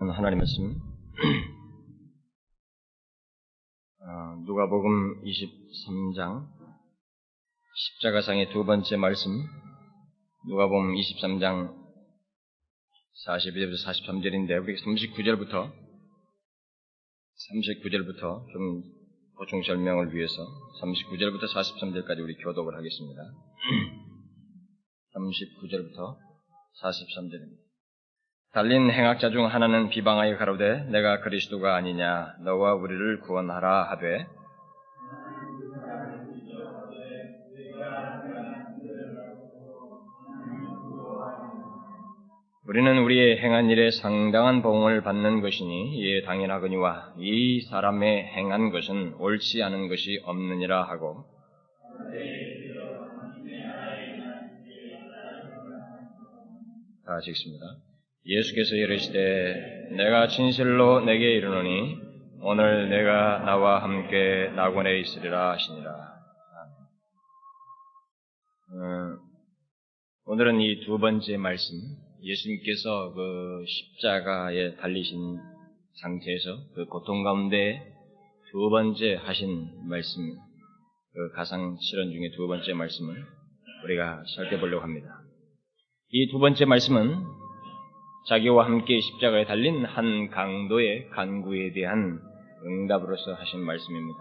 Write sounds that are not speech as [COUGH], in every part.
하나님 말씀. 어, [CLEARS THROAT] 누가복음 23장 십자가상의 두 번째 말씀. 누가복음 23장 41절부터 43절인데 우리 39절부터 39절부터 좀 보충 설명을 위해서 39절부터 43절까지 우리 교독을 하겠습니다. [CLEARS THROAT] 39절부터 43절입니다. 달린 행악자 중 하나는 비방하여 가로되 내가 그리스도가 아니냐? 너와 우리를 구원하라 하되. 우리는 우리의 행한 일에 상당한 보응을 받는 것이니 이에 당연하거니와 이 사람의 행한 것은 옳지 않은 것이 없느니라 하고. 다 같이 읽습니다. 예수께서 이르시되 내가 진실로 내게 이르노니 오늘 내가 나와 함께 낙원에 있으리라 하시니라. 어, 오늘은 이 두 번째 말씀 예수님께서 그 십자가에 달리신 상태에서 그 고통 가운데 두 번째 하신 말씀 그 가상 실현 중에 두 번째 말씀을 우리가 살펴보려고 합니다. 이 두 번째 말씀은 자기와 함께 십자가에 달린 한 강도의 간구에 대한 응답으로서 하신 말씀입니다.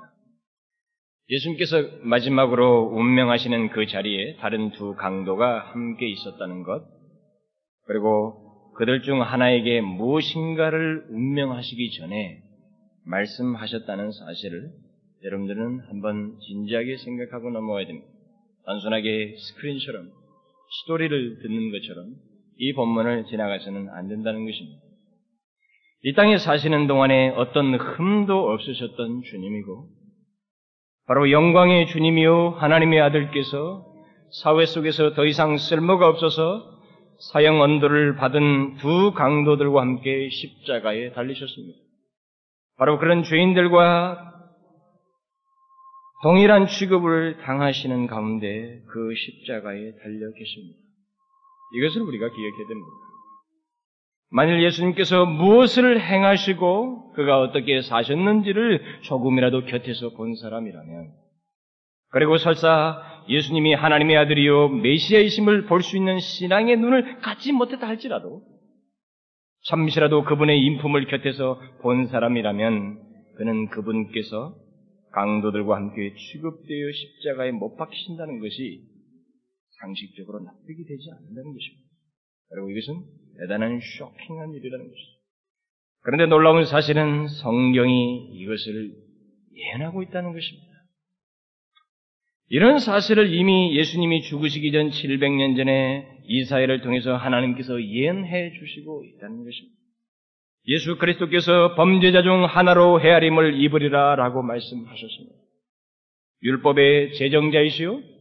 예수님께서 마지막으로 운명하시는 그 자리에 다른 두 강도가 함께 있었다는 것, 그리고 그들 중 하나에게 무엇인가를 운명하시기 전에 말씀하셨다는 사실을 여러분들은 한번 진지하게 생각하고 넘어가야 됩니다. 단순하게 스크린처럼 스토리를 듣는 것처럼 이 본문을 지나가서는 안 된다는 것입니다. 이 땅에 사시는 동안에 어떤 흠도 없으셨던 주님이고, 바로 영광의 주님이요 하나님의 아들께서 사회 속에서 더 이상 쓸모가 없어서 사형 언도를 받은 두 강도들과 함께 십자가에 달리셨습니다. 바로 그런 죄인들과 동일한 취급을 당하시는 가운데 그 십자가에 달려 계십니다. 이것을 우리가 기억해야 됩니다. 만일 예수님께서 무엇을 행하시고 그가 어떻게 사셨는지를 조금이라도 곁에서 본 사람이라면 그리고 설사 예수님이 하나님의 아들이요 메시아이심을 볼 수 있는 신앙의 눈을 갖지 못했다 할지라도 잠시라도 그분의 인품을 곁에서 본 사람이라면 그는 그분께서 강도들과 함께 취급되어 십자가에 못 박히신다는 것이 상식적으로 납득이 되지 않는다는 것입니다. 그리고 이것은 대단한 쇼킹한 일이라는 것이죠. 그런데 놀라운 사실은 성경이 이것을 예언하고 있다는 것입니다. 이런 사실을 이미 예수님이 죽으시기 전 700년 전에 이사야를 통해서 하나님께서 예언해 주시고 있다는 것입니다. 예수 그리스도께서 범죄자 중 하나로 헤아림을 입으리라 라고 말씀하셨습니다. 율법의 제정자이시요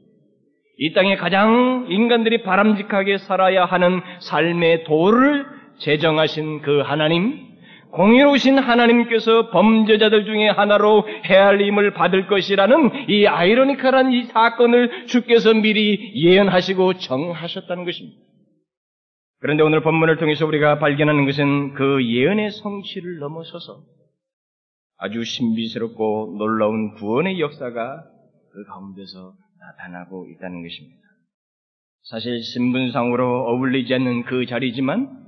이 땅에 가장 인간들이 바람직하게 살아야 하는 삶의 도를 제정하신 그 하나님, 공의로우신 하나님께서 범죄자들 중에 하나로 헤아림을 받을 것이라는 이 아이러니컬한 이 사건을 주께서 미리 예언하시고 정하셨다는 것입니다. 그런데 오늘 본문을 통해서 우리가 발견하는 것은 그 예언의 성취를 넘어서서 아주 신비스럽고 놀라운 구원의 역사가 그 가운데서 나타나고 있다는 것입니다. 사실 신분상으로 어울리지 않는 그 자리지만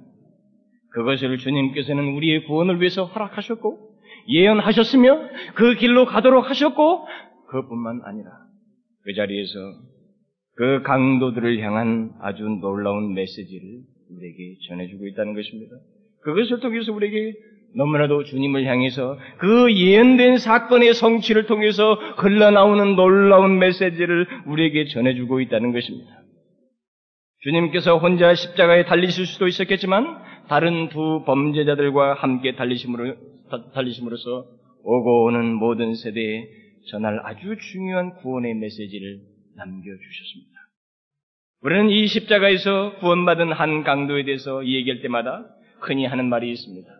그것을 주님께서는 우리의 구원을 위해서 허락하셨고 예언하셨으며 그 길로 가도록 하셨고 그뿐만 아니라 그 자리에서 그 강도들을 향한 아주 놀라운 메시지를 우리에게 전해주고 있다는 것입니다. 그것을 통해서 우리에게 너무나도 주님을 향해서 그 예언된 사건의 성취를 통해서 흘러나오는 놀라운 메시지를 우리에게 전해주고 있다는 것입니다. 주님께서 혼자 십자가에 달리실 수도 있었겠지만 다른 두 범죄자들과 함께 달리심으로, 달리심으로써 오고 오는 모든 세대에 전할 아주 중요한 구원의 메시지를 남겨주셨습니다. 우리는 이 십자가에서 구원받은 한 강도에 대해서 얘기할 때마다 흔히 하는 말이 있습니다.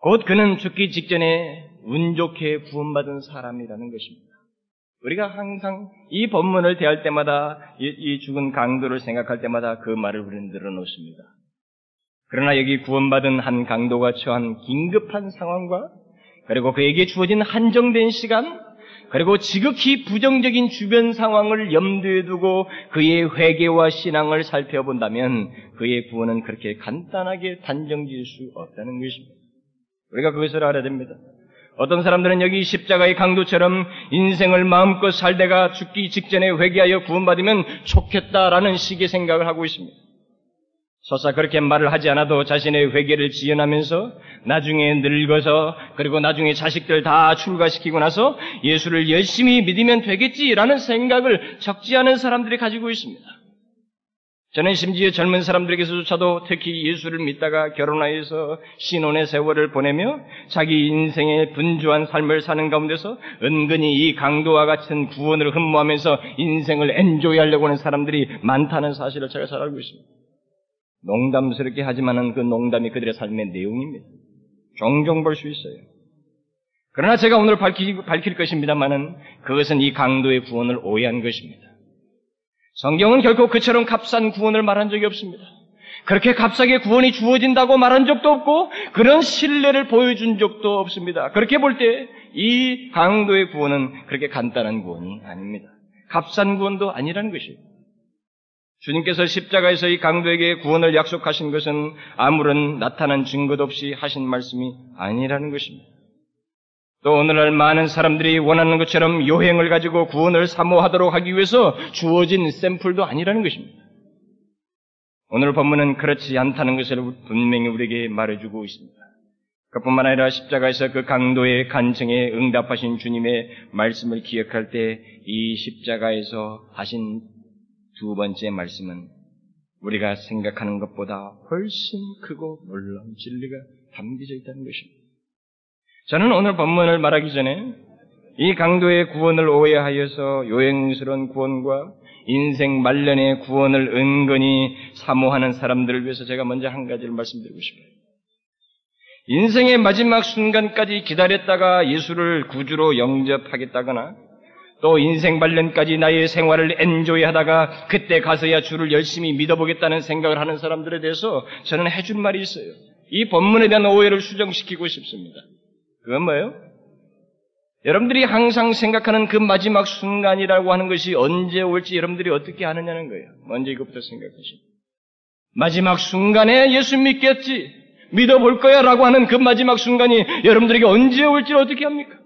곧 그는 죽기 직전에 운 좋게 구원받은 사람이라는 것입니다. 우리가 항상 이 본문을 대할 때마다 이, 이 죽은 강도를 생각할 때마다 그 말을 우리는 늘어놓습니다. 그러나 여기 구원받은 한 강도가 처한 긴급한 상황과 그리고 그에게 주어진 한정된 시간, 그리고 지극히 부정적인 주변 상황을 염두에 두고 그의 회개와 신앙을 살펴본다면 그의 구원은 그렇게 간단하게 단정지을 수 없다는 것입니다. 우리가 그것을 알아야 됩니다. 어떤 사람들은 여기 십자가의 강도처럼 인생을 마음껏 살다가 죽기 직전에 회개하여 구원받으면 좋겠다라는 식의 생각을 하고 있습니다. 설사 그렇게 말을 하지 않아도 자신의 회개를 지연하면서 나중에 늙어서 그리고 나중에 자식들 다 출가시키고 나서 예수를 열심히 믿으면 되겠지라는 생각을 적지 않은 사람들이 가지고 있습니다. 저는 심지어 젊은 사람들에게서조차도 특히 예수를 믿다가 결혼하여서 신혼의 세월을 보내며 자기 인생의 분주한 삶을 사는 가운데서 은근히 이 강도와 같은 구원을 흠모하면서 인생을 엔조이하려고 하는 사람들이 많다는 사실을 제가 잘 알고 있습니다. 농담스럽게 하지만은 그 농담이 그들의 삶의 내용입니다. 종종 볼 수 있어요. 그러나 제가 오늘 밝히, 밝힐 것입니다만은 그것은 이 강도의 구원을 오해한 것입니다. 성경은 결코 그처럼 값싼 구원을 말한 적이 없습니다. 그렇게 값싸게 구원이 주어진다고 말한 적도 없고 그런 신뢰를 보여준 적도 없습니다. 그렇게 볼 때 이 강도의 구원은 그렇게 간단한 구원이 아닙니다. 값싼 구원도 아니라는 것이에요. 주님께서 십자가에서 이 강도에게 구원을 약속하신 것은 아무런 나타난 증거도 없이 하신 말씀이 아니라는 것입니다. 또 오늘날 많은 사람들이 원하는 것처럼 요행을 가지고 구원을 사모하도록 하기 위해서 주어진 샘플도 아니라는 것입니다. 오늘 본문은 그렇지 않다는 것을 분명히 우리에게 말해주고 있습니다. 그뿐만 아니라 십자가에서 그 강도의 간청에 응답하신 주님의 말씀을 기억할 때 이 십자가에서 하신 두 번째 말씀은 우리가 생각하는 것보다 훨씬 크고 놀라운 진리가 담겨져 있다는 것입니다. 저는 오늘 본문을 말하기 전에 이 강도의 구원을 오해하여서 요행스러운 구원과 인생 말년의 구원을 은근히 사모하는 사람들을 위해서 제가 먼저 한 가지를 말씀드리고 싶어요. 인생의 마지막 순간까지 기다렸다가 예수를 구주로 영접하겠다거나 또 인생 말년까지 나의 생활을 엔조이 하다가 그때 가서야 주를 열심히 믿어보겠다는 생각을 하는 사람들에 대해서 저는 해줄 말이 있어요. 이 본문에 대한 오해를 수정시키고 싶습니다. 그건 뭐예요? 여러분들이 항상 생각하는 그 마지막 순간이라고 하는 것이 언제 올지 여러분들이 어떻게 아느냐는 거예요. 먼저 이것부터 생각하시고. 마지막 순간에 예수 믿겠지, 믿어볼 거야 라고 하는 그 마지막 순간이 여러분들에게 언제 올지 어떻게 합니까?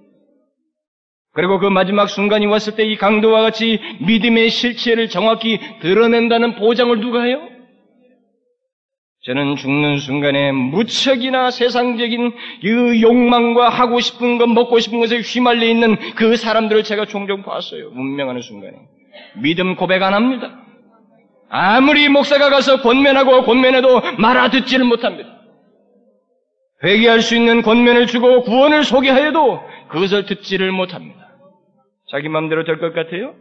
그리고 그 마지막 순간이 왔을 때 이 강도와 같이 믿음의 실체를 정확히 드러낸다는 보장을 누가 해요? 저는 죽는 순간에 무척이나 세상적인 그 욕망과 하고 싶은 것, 먹고 싶은 것에 휘말려 있는 그 사람들을 제가 종종 봤어요. 운명하는 순간에. 믿음 고백 안 합니다. 아무리 목사가 가서 권면하고 권면해도 말아듣지를 못합니다. 회개할 수 있는 권면을 주고 구원을 소개하여도 그것을 듣지를 못합니다. 자기 마음대로 될 것 같아요?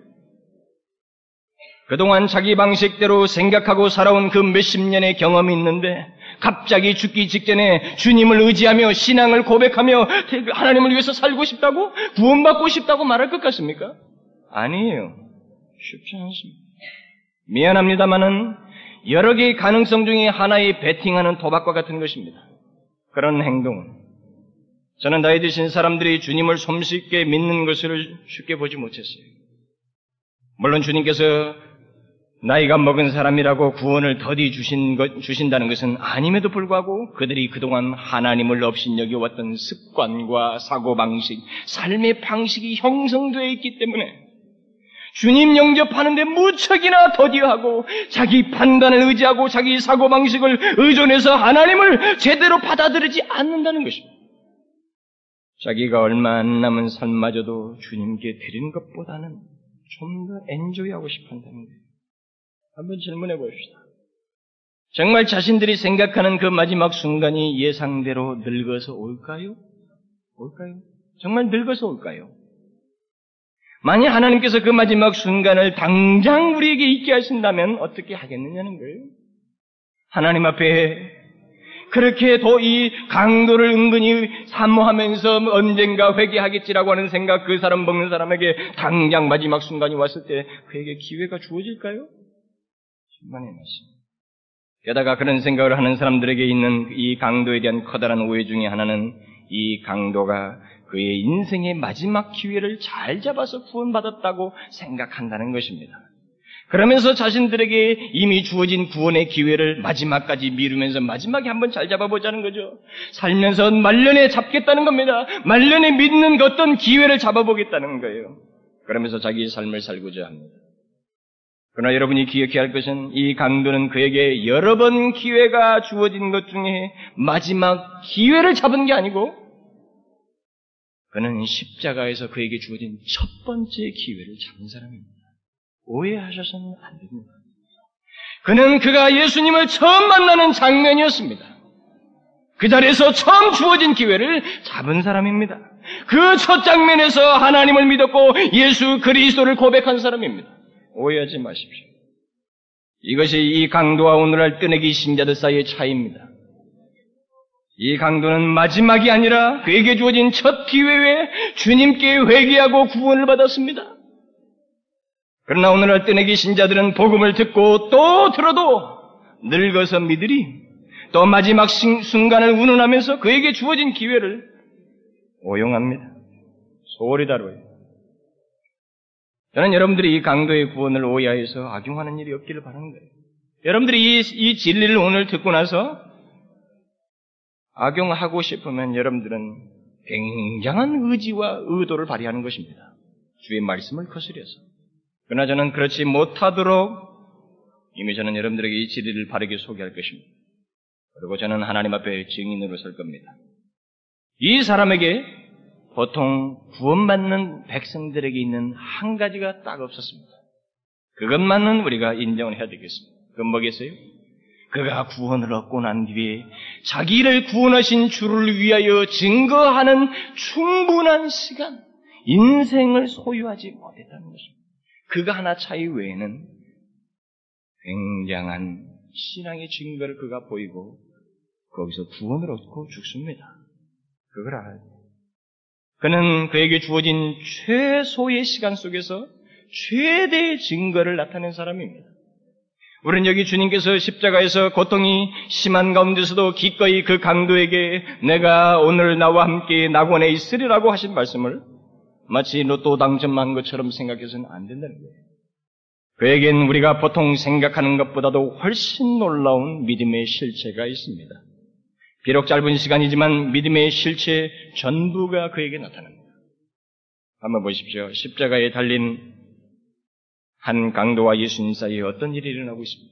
그동안 자기 방식대로 생각하고 살아온 그 몇십 년의 경험이 있는데 갑자기 죽기 직전에 주님을 의지하며 신앙을 고백하며 하나님을 위해서 살고 싶다고 구원받고 싶다고 말할 것 같습니까? 아니에요. 쉽지 않습니다. 미안합니다만은 여러 개의 가능성 중에 하나의 베팅하는 도박과 같은 것입니다. 그런 행동은 저는 나이 드신 사람들이 주님을 솜쉽게 믿는 것을 쉽게 보지 못했어요. 물론 주님께서 나이가 먹은 사람이라고 구원을 더디 주신 것, 주신다는 것은 아님에도 불구하고 그들이 그동안 하나님을 없인 여겨왔던 습관과 사고방식, 삶의 방식이 형성되어 있기 때문에 주님 영접하는데 무척이나 더디하고 자기 판단을 의지하고 자기 사고방식을 의존해서 하나님을 제대로 받아들이지 않는다는 것입니다. 자기가 얼마 안 남은 삶마저도 주님께 드린 것보다는 좀 더 엔조이하고 싶어 한다는 거예요. 한번 질문해 봅시다. 정말 자신들이 생각하는 그 마지막 순간이 예상대로 늙어서 올까요? 올까요? 정말 늙어서 올까요? 만약 하나님께서 그 마지막 순간을 당장 우리에게 있게 하신다면 어떻게 하겠느냐는 거예요. 하나님 앞에 그렇게 더 이 강도를 은근히 사모하면서 언젠가 회개하겠지라고 하는 생각 그 사람 먹는 사람에게 당장 마지막 순간이 왔을 때 그에게 기회가 주어질까요? 신만의 말씀. 게다가 그런 생각을 하는 사람들에게 있는 이 강도에 대한 커다란 오해 중에 하나는 이 강도가 그의 인생의 마지막 기회를 잘 잡아서 구원받았다고 생각한다는 것입니다. 그러면서 자신들에게 이미 주어진 구원의 기회를 마지막까지 미루면서 마지막에 한번 잘 잡아보자는 거죠. 살면서 말년에 잡겠다는 겁니다. 말년에 믿는 그 어떤 기회를 잡아보겠다는 거예요. 그러면서 자기 삶을 살고자 합니다. 그러나 여러분이 기억해야 할 것은 이 강도는 그에게 여러 번 기회가 주어진 것 중에 마지막 기회를 잡은 게 아니고 그는 십자가에서 그에게 주어진 첫 번째 기회를 잡은 사람입니다. 오해하셔서는 안 됩니다. 그는 그가 예수님을 처음 만나는 장면이었습니다. 그 자리에서 처음 주어진 기회를 잡은 사람입니다. 그 첫 장면에서 하나님을 믿었고 예수 그리스도를 고백한 사람입니다. 오해하지 마십시오. 이것이 이 강도와 오늘날 뜨내기 신자들 사이의 차이입니다. 이 강도는 마지막이 아니라 그에게 주어진 첫 기회에 주님께 회개하고 구원을 받았습니다. 그러나 오늘날 뜨내기 신자들은 복음을 듣고 또 들어도 늙어서 믿으리 또 마지막 순간을 운운하면서 그에게 주어진 기회를 오용합니다. 소홀히 다루어요. 저는 여러분들이 이 강도의 구원을 오해하여서 악용하는 일이 없기를 바라는 거예요. 여러분들이 이, 이 진리를 오늘 듣고 나서 악용하고 싶으면 여러분들은 굉장한 의지와 의도를 발휘하는 것입니다. 주의 말씀을 거스려서. 그러나 저는 그렇지 못하도록 이미 저는 여러분들에게 이 진리를 바르게 소개할 것입니다. 그리고 저는 하나님 앞에 증인으로 설 겁니다. 이 사람에게 보통 구원받는 백성들에게 있는 한 가지가 딱 없었습니다. 그것만은 우리가 인정을 해야 되겠습니다. 그건 뭐겠어요? 그가 구원을 얻고 난 뒤에 자기를 구원하신 주를 위하여 증거하는 충분한 시간, 인생을 소유하지 못했다는 것입니다. 그가 하나 차이 외에는 굉장한 신앙의 증거를 그가 보이고 거기서 구원을 얻고 죽습니다. 그걸 알아야 돼요. 그는 그에게 주어진 최소의 시간 속에서 최대의 증거를 나타낸 사람입니다. 우리는 여기 주님께서 십자가에서 고통이 심한 가운데서도 기꺼이 그 강도에게 내가 오늘 나와 함께 낙원에 있으리라고 하신 말씀을 마치 로또 당첨한 것처럼 생각해서는 안 된다는 거예요. 그에겐 우리가 보통 생각하는 것보다도 훨씬 놀라운 믿음의 실체가 있습니다. 비록 짧은 시간이지만 믿음의 실체 전부가 그에게 나타납니다. 한번 보십시오. 십자가에 달린 한 강도와 예수님 사이에 어떤 일이 일어나고 있습니다.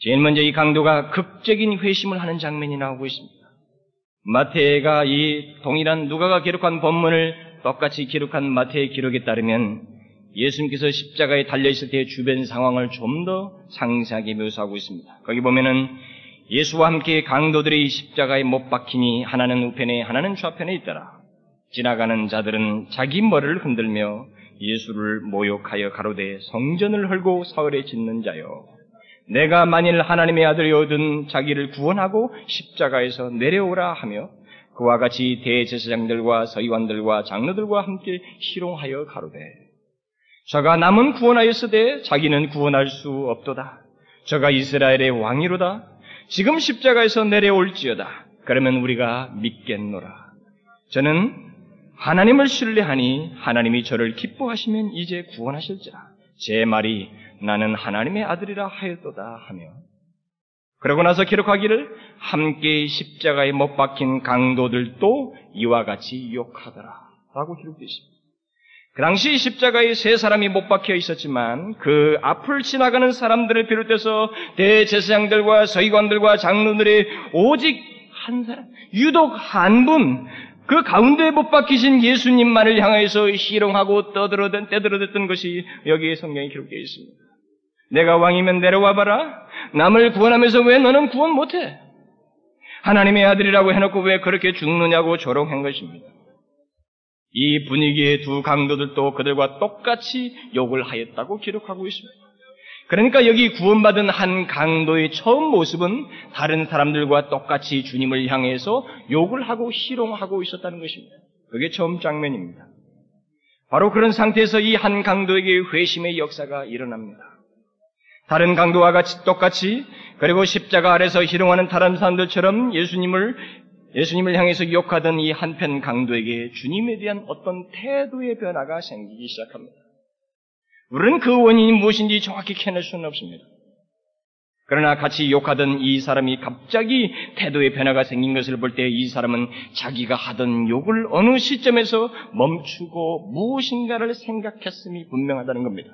제일 먼저 이 강도가 극적인 회심을 하는 장면이 나오고 있습니다. 마태가 이 동일한 누가가 기록한 본문을 똑같이 기록한 마태의 기록에 따르면 예수님께서 십자가에 달려있을 때의 주변 상황을 좀 더 상세하게 묘사하고 있습니다. 거기 보면은 예수와 함께 강도들이 십자가에 못 박히니 하나는 우편에 하나는 좌편에 있더라. 지나가는 자들은 자기 머리를 흔들며 예수를 모욕하여 가로되 성전을 헐고 사흘에 짓는 자요. 내가 만일 하나님의 아들이어든 자기를 구원하고 십자가에서 내려오라 하며 그와 같이 대제사장들과 서기관들과 장로들과 함께 희롱하여 가로되 저가 남은 구원하였으되 자기는 구원할 수 없도다. 저가 이스라엘의 왕이로다. 지금 십자가에서 내려올지어다. 그러면 우리가 믿겠노라. 저는 하나님을 신뢰하니 하나님이 저를 기뻐하시면 이제 구원하실지라. 제 말이 나는 하나님의 아들이라 하였도다 하며 그러고 나서 기록하기를 함께 십자가에 못 박힌 강도들도 이와 같이 욕하더라 라고 기록되어 있습니다. 그 당시 십자가에 세 사람이 못 박혀 있었지만 그 앞을 지나가는 사람들을 비롯해서 대제사장들과 서기관들과 장로들의 오직 한 사람, 유독 한 분, 그 가운데 못 박히신 예수님만을 향해서 희롱하고 떠들어댔, 떠들어댔던 것이 여기에 성경에 기록되어 있습니다. 내가 왕이면 내려와 봐라. 남을 구원하면서 왜 너는 구원 못해? 하나님의 아들이라고 해놓고 왜 그렇게 죽느냐고 조롱한 것입니다. 이 분위기의 두 강도들도 그들과 똑같이 욕을 하였다고 기록하고 있습니다. 그러니까 여기 구원받은 한 강도의 처음 모습은 다른 사람들과 똑같이 주님을 향해서 욕을 하고 희롱하고 있었다는 것입니다. 그게 처음 장면입니다. 바로 그런 상태에서 이 한 강도에게 회심의 역사가 일어납니다. 다른 강도와 같이 똑같이 그리고 십자가 아래서 희롱하는 다른 사람들처럼 예수님을 예수님을 향해서 욕하던 이 한편 강도에게 주님에 대한 어떤 태도의 변화가 생기기 시작합니다. 우리는 그 원인이 무엇인지 정확히 캐낼 수는 없습니다. 그러나 같이 욕하던 이 사람이 갑자기 태도의 변화가 생긴 것을 볼 때 이 사람은 자기가 하던 욕을 어느 시점에서 멈추고 무엇인가를 생각했음이 분명하다는 겁니다.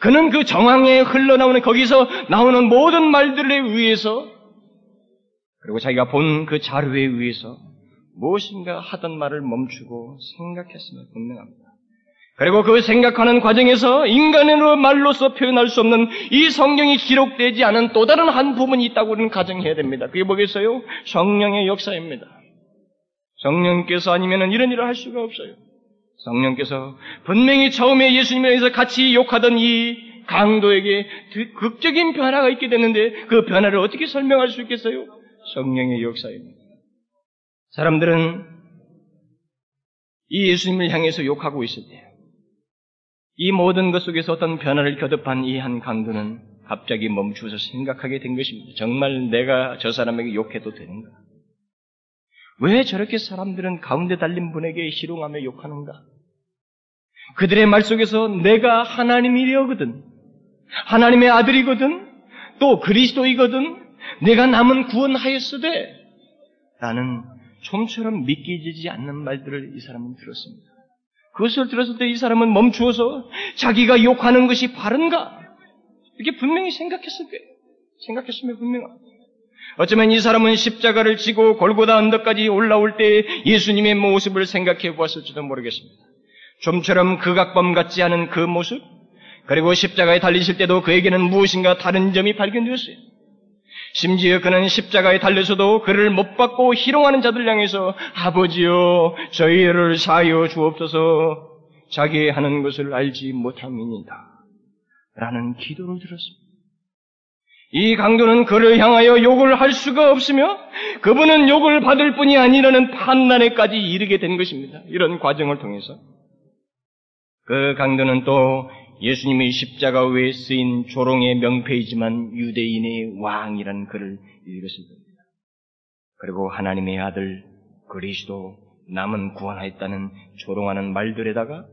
그는 그 정황에 흘러나오는 거기서 나오는 모든 말들에 의해서 그리고 자기가 본 그 자료에 의해서 무엇인가 하던 말을 멈추고 생각했음이 분명합니다. 그리고 그 생각하는 과정에서 인간으로 말로서 표현할 수 없는 이 성경이 기록되지 않은 또 다른 한 부분이 있다고 우리는 가정해야 됩니다. 그게 뭐겠어요? 성령의 역사입니다. 성령께서 아니면 이런 일을 할 수가 없어요. 성령께서 분명히 처음에 예수님에서 같이 욕하던 이 강도에게 극적인 변화가 있게 됐는데 그 변화를 어떻게 설명할 수 있겠어요? 성령의 역사입니다. 사람들은 이 예수님을 향해서 욕하고 있을 때, 이 모든 것 속에서 어떤 변화를 거듭한 이 한 강도는 갑자기 멈추어서 생각하게 된 것입니다. 정말 내가 저 사람에게 욕해도 되는가? 왜 저렇게 사람들은 가운데 달린 분에게 희롱하며 욕하는가? 그들의 말 속에서 내가 하나님이려거든. 하나님의 아들이거든. 또 그리스도이거든. 내가 남은 구원하였으되. 라는 좀처럼 믿기지 않는 말들을 이 사람은 들었습니다. 그것을 들었을 때 이 사람은 멈추어서 자기가 욕하는 것이 바른가? 이렇게 분명히 생각했을 거예요. 생각했으면 분명합니다. 어쩌면 이 사람은 십자가를 지고 골고다 언덕까지 올라올 때 예수님의 모습을 생각해 보았을지도 모르겠습니다. 좀처럼 극악범 같지 않은 그 모습, 그리고 십자가에 달리실 때도 그에게는 무엇인가 다른 점이 발견되었어요. 심지어 그는 십자가에 달려서도 그를 못 받고 희롱하는 자들 향해서 아버지여 저희를 사하여 주옵소서 자기 하는 것을 알지 못함이니다. 라는 기도를 들었습니다. 이 강도는 그를 향하여 욕을 할 수가 없으며 그분은 욕을 받을 뿐이 아니라는 판단에까지 이르게 된 것입니다. 이런 과정을 통해서. 그 강도는 또 예수님의 십자가 위에 쓰인 조롱의 명패이지만 유대인의 왕이라는 글을 읽었을 겁니다. 그리고 하나님의 아들 그리스도 남은 구원하였다는 조롱하는 말들에다가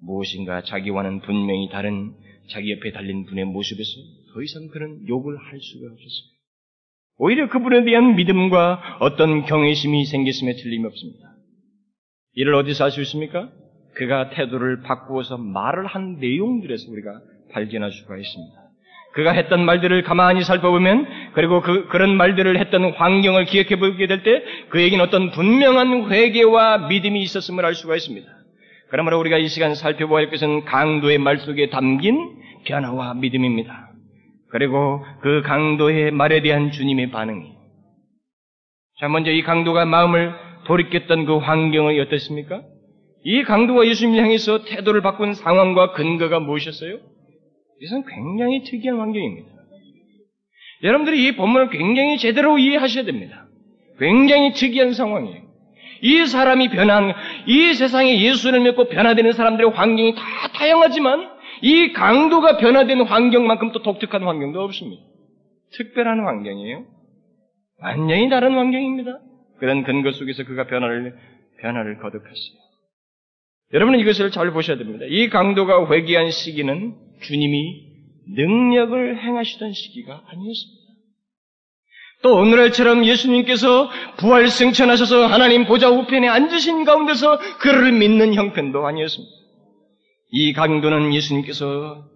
무엇인가 자기와는 분명히 다른 자기 옆에 달린 분의 모습에서 더 이상 그는 욕을 할 수가 없었어요. 오히려 그분에 대한 믿음과 어떤 경외심이 생겼음에 틀림이 없습니다. 이를 어디서 알 수 있습니까? 그가 태도를 바꾸어서 말을 한 내용들에서 우리가 발견할 수가 있습니다. 그가 했던 말들을 가만히 살펴보면 그리고 그, 그런 말들을 했던 환경을 기억해 보게 될 때 그에게는 어떤 분명한 회개와 믿음이 있었음을 알 수가 있습니다. 그러므로 우리가 이 시간 살펴보아야 할 것은 강도의 말 속에 담긴 변화와 믿음입니다. 그리고 그 강도의 말에 대한 주님의 반응이. 자, 먼저 이 강도가 마음을 돌이켰던 그 환경은 어떻습니까? 이 강도가 예수님을 향해서 태도를 바꾼 상황과 근거가 무엇이었어요? 이것은 굉장히 특이한 환경입니다. 여러분들이 이 본문을 굉장히 제대로 이해하셔야 됩니다. 굉장히 특이한 상황이에요. 이 사람이 변한, 이 세상에 예수를 믿고 변화되는 사람들의 환경이 다 다양하지만 이 강도가 변화된 환경만큼 또 독특한 환경도 없습니다. 특별한 환경이에요. 완전히 다른 환경입니다. 그런 근거 속에서 그가 변화를, 변화를 거듭했어요. 여러분은 이것을 잘 보셔야 됩니다. 이 강도가 회개한 시기는 주님이 능력을 행하시던 시기가 아니었습니다. 또 오늘날처럼 예수님께서 부활 승천하셔서 하나님 보좌 우편에 앉으신 가운데서 그를 믿는 형편도 아니었습니다. 이 강도는 예수님께서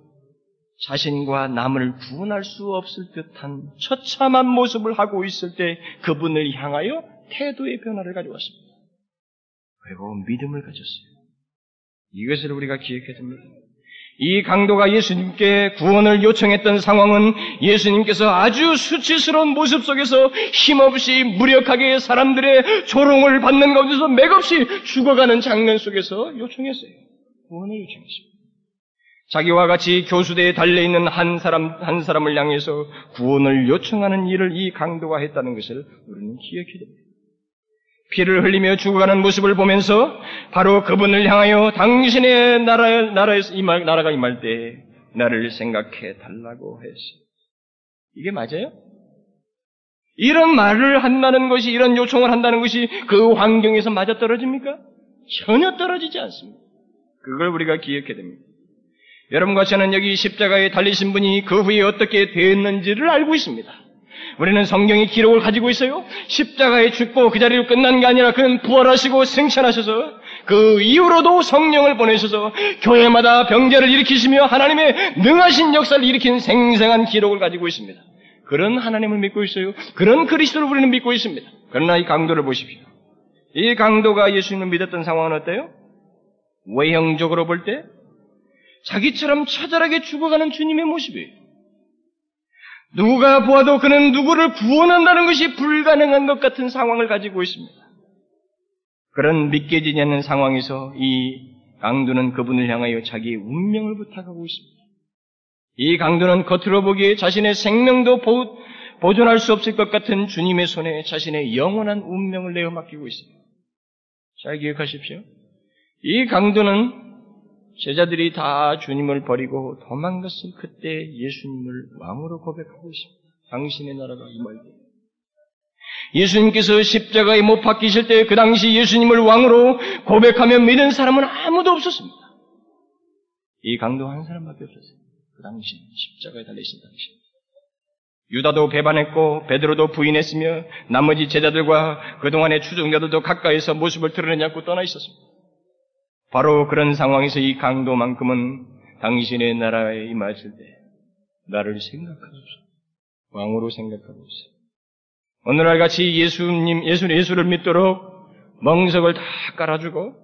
자신과 남을 구원할 수 없을 듯한 처참한 모습을 하고 있을 때 그분을 향하여 태도의 변화를 가져왔습니다. 그리고 믿음을 가졌어요. 이것을 우리가 기억해야 됩니다. 이 강도가 예수님께 구원을 요청했던 상황은 예수님께서 아주 수치스러운 모습 속에서 힘없이 무력하게 사람들의 조롱을 받는 가운데서 맥없이 죽어가는 장면 속에서 요청했어요. 구원을 요청했습니다. 자기와 같이 교수대에 달려있는 한 사람, 한 사람을 향해서 구원을 요청하는 일을 이 강도가 했다는 것을 우리는 기억해야 됩니다. 피를 흘리며 죽어가는 모습을 보면서 바로 그분을 향하여 당신의 나라, 나라에서 임할, 나라가 임할 때 나를 생각해 달라고 했어요. 이게 맞아요? 이런 말을 한다는 것이, 이런 요청을 한다는 것이 그 환경에서 맞아 떨어집니까? 전혀 떨어지지 않습니다. 그걸 우리가 기억해야 됩니다. 여러분과 저는 여기 십자가에 달리신 분이 그 후에 어떻게 되었는지를 알고 있습니다. 우리는 성경의 기록을 가지고 있어요. 십자가에 죽고 그 자리로 끝난 게 아니라 그는 부활하시고 생천하셔서 그 이후로도 성령을 보내셔서 교회마다 병자를 일으키시며 하나님의 능하신 역사를 일으킨 생생한 기록을 가지고 있습니다. 그런 하나님을 믿고 있어요. 그런 그리스도를 우리는 믿고 있습니다. 그러나 이 강도를 보십시오. 이 강도가 예수님을 믿었던 상황은 어때요? 외형적으로 볼 때 자기처럼 처절하게 죽어가는 주님의 모습이에요. 누가 보아도 그는 누구를 구원한다는 것이 불가능한 것 같은 상황을 가지고 있습니다. 그런 믿겨지지 않는 상황에서 이 강도는 그분을 향하여 자기의 운명을 부탁하고 있습니다. 이 강도는 겉으로 보기에 자신의 생명도 보, 보존할 수 없을 것 같은 주님의 손에 자신의 영원한 운명을 내어 맡기고 있습니다. 잘 기억하십시오. 이 강도는 제자들이 다 주님을 버리고 도망갔을 그때 예수님을 왕으로 고백하고 있습니다. 당신의 나라가 임할 때. 예수님께서 십자가에 못 박히실 때 그 당시 예수님을 왕으로 고백하며 믿은 사람은 아무도 없었습니다. 이 강도 한 사람밖에 없었어요. 그 당시 십자가에 달리신 당시. 유다도 배반했고 베드로도 부인했으며 나머지 제자들과 그동안의 추종자들도 가까이서 모습을 드러내지 않고 떠나 있었습니다. 바로 그런 상황에서 이 강도만큼은 당신의 나라에 임하실 때 나를 생각하소서. 왕으로 생각하소서. 오늘날 같이 예수님, 예수, 예수를 믿도록 멍석을 다 깔아주고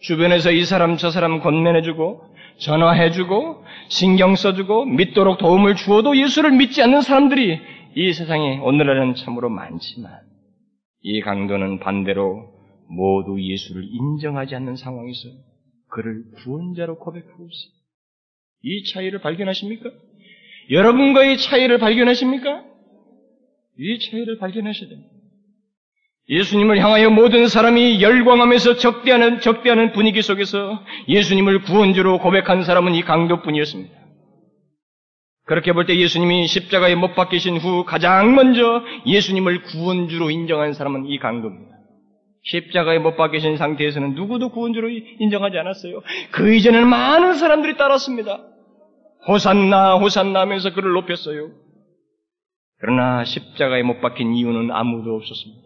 주변에서 이 사람 저 사람 권면해주고 전화해주고 신경 써주고 믿도록 도움을 주어도 예수를 믿지 않는 사람들이 이 세상에 오늘날은 참으로 많지만 이 강도는 반대로 모두 예수를 인정하지 않는 상황에서 그를 구원자로 고백하고 있어요. 이 차이를 발견하십니까? 여러분과의 차이를 발견하십니까? 이 차이를 발견하셔야 됩니다. 예수님을 향하여 모든 사람이 열광하면서 적대하는, 적대하는 분위기 속에서 예수님을 구원주로 고백한 사람은 이 강도뿐이었습니다. 그렇게 볼 때 예수님이 십자가에 못 박히신 후 가장 먼저 예수님을 구원주로 인정한 사람은 이 강도입니다. 십자가에 못 박히신 상태에서는 누구도 구원주로 인정하지 않았어요. 그 이전에는 많은 사람들이 따랐습니다. 호산나, 호산나 하면서 그를 높였어요. 그러나 십자가에 못 박힌 이유는 아무도 없었습니다.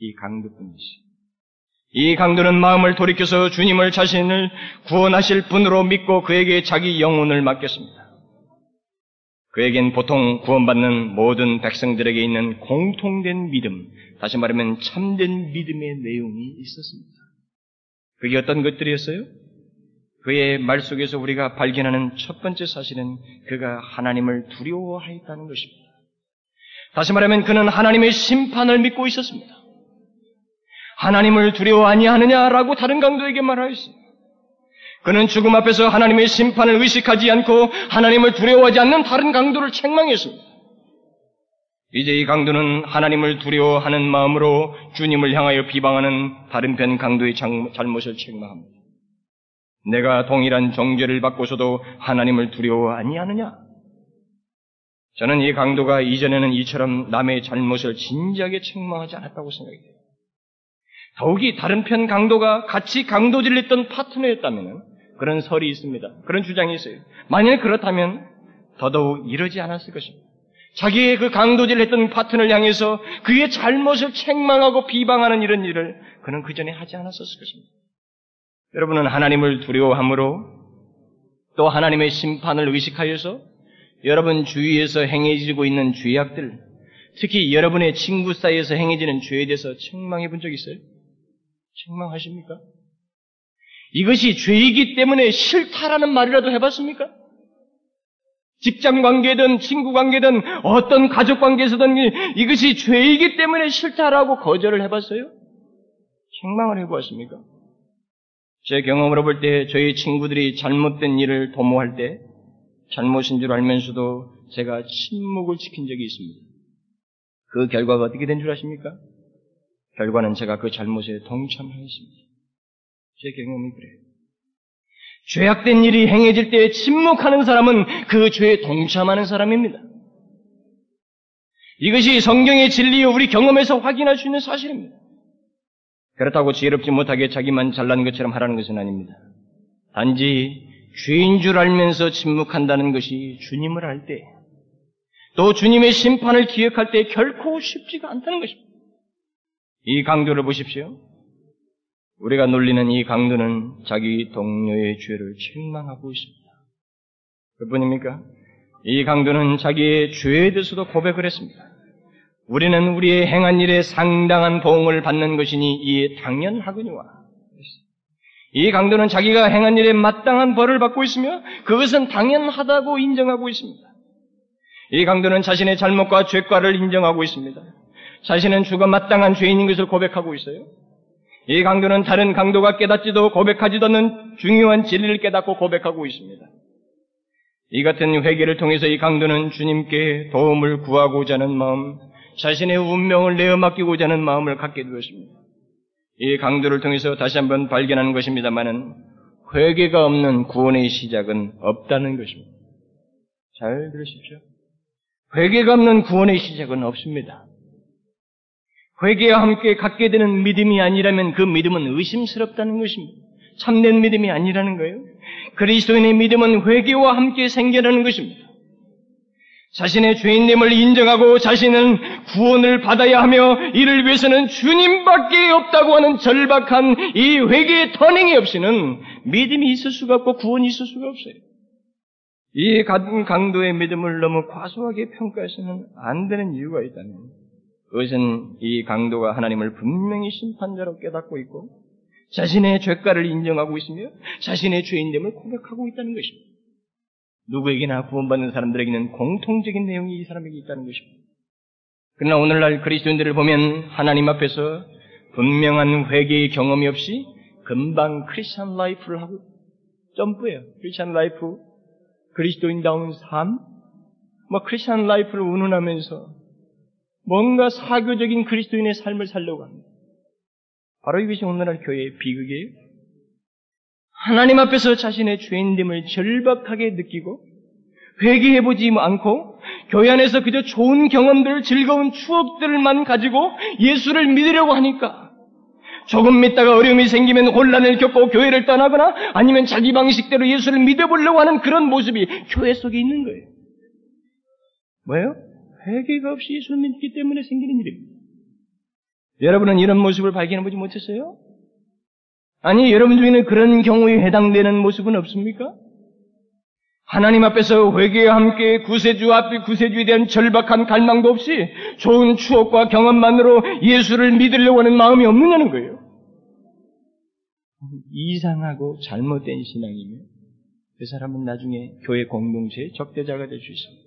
이 강도뿐이시. 이 강도는 마음을 돌이켜서 주님을 자신을 구원하실 분으로 믿고 그에게 자기 영혼을 맡겼습니다. 그에겐 보통 구원받는 모든 백성들에게 있는 공통된 믿음, 다시 말하면 참된 믿음의 내용이 있었습니다. 그게 어떤 것들이었어요? 그의 말 속에서 우리가 발견하는 첫 번째 사실은 그가 하나님을 두려워하였다는 것입니다. 다시 말하면 그는 하나님의 심판을 믿고 있었습니다. 하나님을 두려워 아니하느냐라고 다른 강도에게 말하였어요. 그는 죽음 앞에서 하나님의 심판을 의식하지 않고 하나님을 두려워하지 않는 다른 강도를 책망했습니다. 이제 이 강도는 하나님을 두려워하는 마음으로 주님을 향하여 비방하는 다른 편 강도의 잘못을 책망합니다. 내가 동일한 정죄를 받고서도 하나님을 두려워 아니하느냐? 저는 이 강도가 이전에는 이처럼 남의 잘못을 진지하게 책망하지 않았다고 생각이 돼요. 더욱이 다른 편 강도가 같이 강도질을 했던 파트너였다면 그런 설이 있습니다. 그런 주장이 있어요. 만일 그렇다면 더더욱 이러지 않았을 것입니다. 자기의 그 강도질을 했던 파트너를 향해서 그의 잘못을 책망하고 비방하는 이런 일을 그는 그 전에 하지 않았었을 것입니다. 여러분은 하나님을 두려워함으로 또 하나님의 심판을 의식하여서 여러분 주위에서 행해지고 있는 죄악들, 특히 여러분의 친구 사이에서 행해지는 죄에 대해서 책망해 본 적 있어요? 책망하십니까? 이것이 죄이기 때문에 싫다라는 말이라도 해봤습니까? 직장 관계든 친구 관계든 어떤 가족 관계에서든 이것이 죄이기 때문에 싫다라고 거절을 해봤어요? 책망을 해보았습니까? 제 경험으로 볼 때 저희 친구들이 잘못된 일을 도모할 때 잘못인 줄 알면서도 제가 침묵을 지킨 적이 있습니다. 그 결과가 어떻게 된 줄 아십니까? 결과는 제가 그 잘못에 동참하였습니다. 제 경험이 그래요. 죄악된 일이 행해질 때 침묵하는 사람은 그 죄에 동참하는 사람입니다. 이것이 성경의 진리요 우리 경험에서 확인할 수 있는 사실입니다. 그렇다고 지혜롭지 못하게 자기만 잘난 것처럼 하라는 것은 아닙니다. 단지 죄인 줄 알면서 침묵한다는 것이 주님을 알 때, 또 주님의 심판을 기억할 때 결코 쉽지가 않다는 것입니다. 이 강도를 보십시오. 우리가 놀리는 이 강도는 자기 동료의 죄를 책망하고 있습니다. 그뿐입니까? 이 강도는 자기의 죄에 대해서도 고백을 했습니다. 우리는 우리의 행한 일에 상당한 보응을 받는 것이니 이에 당연하거니와. 이 강도는 자기가 행한 일에 마땅한 벌을 받고 있으며 그것은 당연하다고 인정하고 있습니다. 이 강도는 자신의 잘못과 죄과를 인정하고 있습니다. 자신은 죽어 마땅한 죄인인 것을 고백하고 있어요. 이 강도는 다른 강도가 깨닫지도 고백하지도 않는 중요한 진리를 깨닫고 고백하고 있습니다. 이 같은 회개를 통해서 이 강도는 주님께 도움을 구하고자 하는 마음, 자신의 운명을 내어 맡기고자 하는 마음을 갖게 되었습니다. 이 강도를 통해서 다시 한번 발견하는 것입니다만은 회개가 없는 구원의 시작은 없다는 것입니다. 잘 들으십시오. 회개가 없는 구원의 시작은 없습니다. 회개와 함께 갖게 되는 믿음이 아니라면 그 믿음은 의심스럽다는 것입니다. 참된 믿음이 아니라는 거예요. 그리스도인의 믿음은 회개와 함께 생겨나는 것입니다. 자신의 죄인됨을 인정하고 자신은 구원을 받아야 하며 이를 위해서는 주님밖에 없다고 하는 절박한 이 회개의 터닝이 없이는 믿음이 있을 수가 없고 구원이 있을 수가 없어요. 이 강도의 믿음을 너무 과소하게 평가해서는 안 되는 이유가 있다면 그것은 이 강도가 하나님을 분명히 심판자로 깨닫고 있고 자신의 죄가를 인정하고 있으며 자신의 죄인됨을 고백하고 있다는 것입니다. 누구에게나 구원받는 사람들에게는 공통적인 내용이 이 사람에게 있다는 것입니다. 그러나 오늘날 그리스도인들을 보면 하나님 앞에서 분명한 회개의 경험이 없이 금방 Christian life를 하고 점프해요. Christian life, 그리스도인다운 삶, 뭐 Christian life를 운운하면서 뭔가 사교적인 그리스도인의 삶을 살려고 합니다. 바로 이것이 오늘날 교회의 비극이에요. 하나님 앞에서 자신의 죄인됨을 절박하게 느끼고 회개해보지 않고 교회 안에서 그저 좋은 경험들, 즐거운 추억들만 가지고 예수를 믿으려고 하니까 조금 믿다가 어려움이 생기면 혼란을 겪고 교회를 떠나거나 아니면 자기 방식대로 예수를 믿어보려고 하는 그런 모습이 교회 속에 있는 거예요. 뭐예요? 회개가 없이 예수를 믿기 때문에 생기는 일입니다. 여러분은 이런 모습을 발견해보지 못했어요? 아니, 여러분 중에는 그런 경우에 해당되는 모습은 없습니까? 하나님 앞에서 회개와 함께 구세주 앞에 구세주에 대한 절박한 갈망도 없이 좋은 추억과 경험만으로 예수를 믿으려고 하는 마음이 없느냐는 거예요. 이상하고 잘못된 신앙이며 그 사람은 나중에 교회 공동체의 적대자가 될 수 있습니다.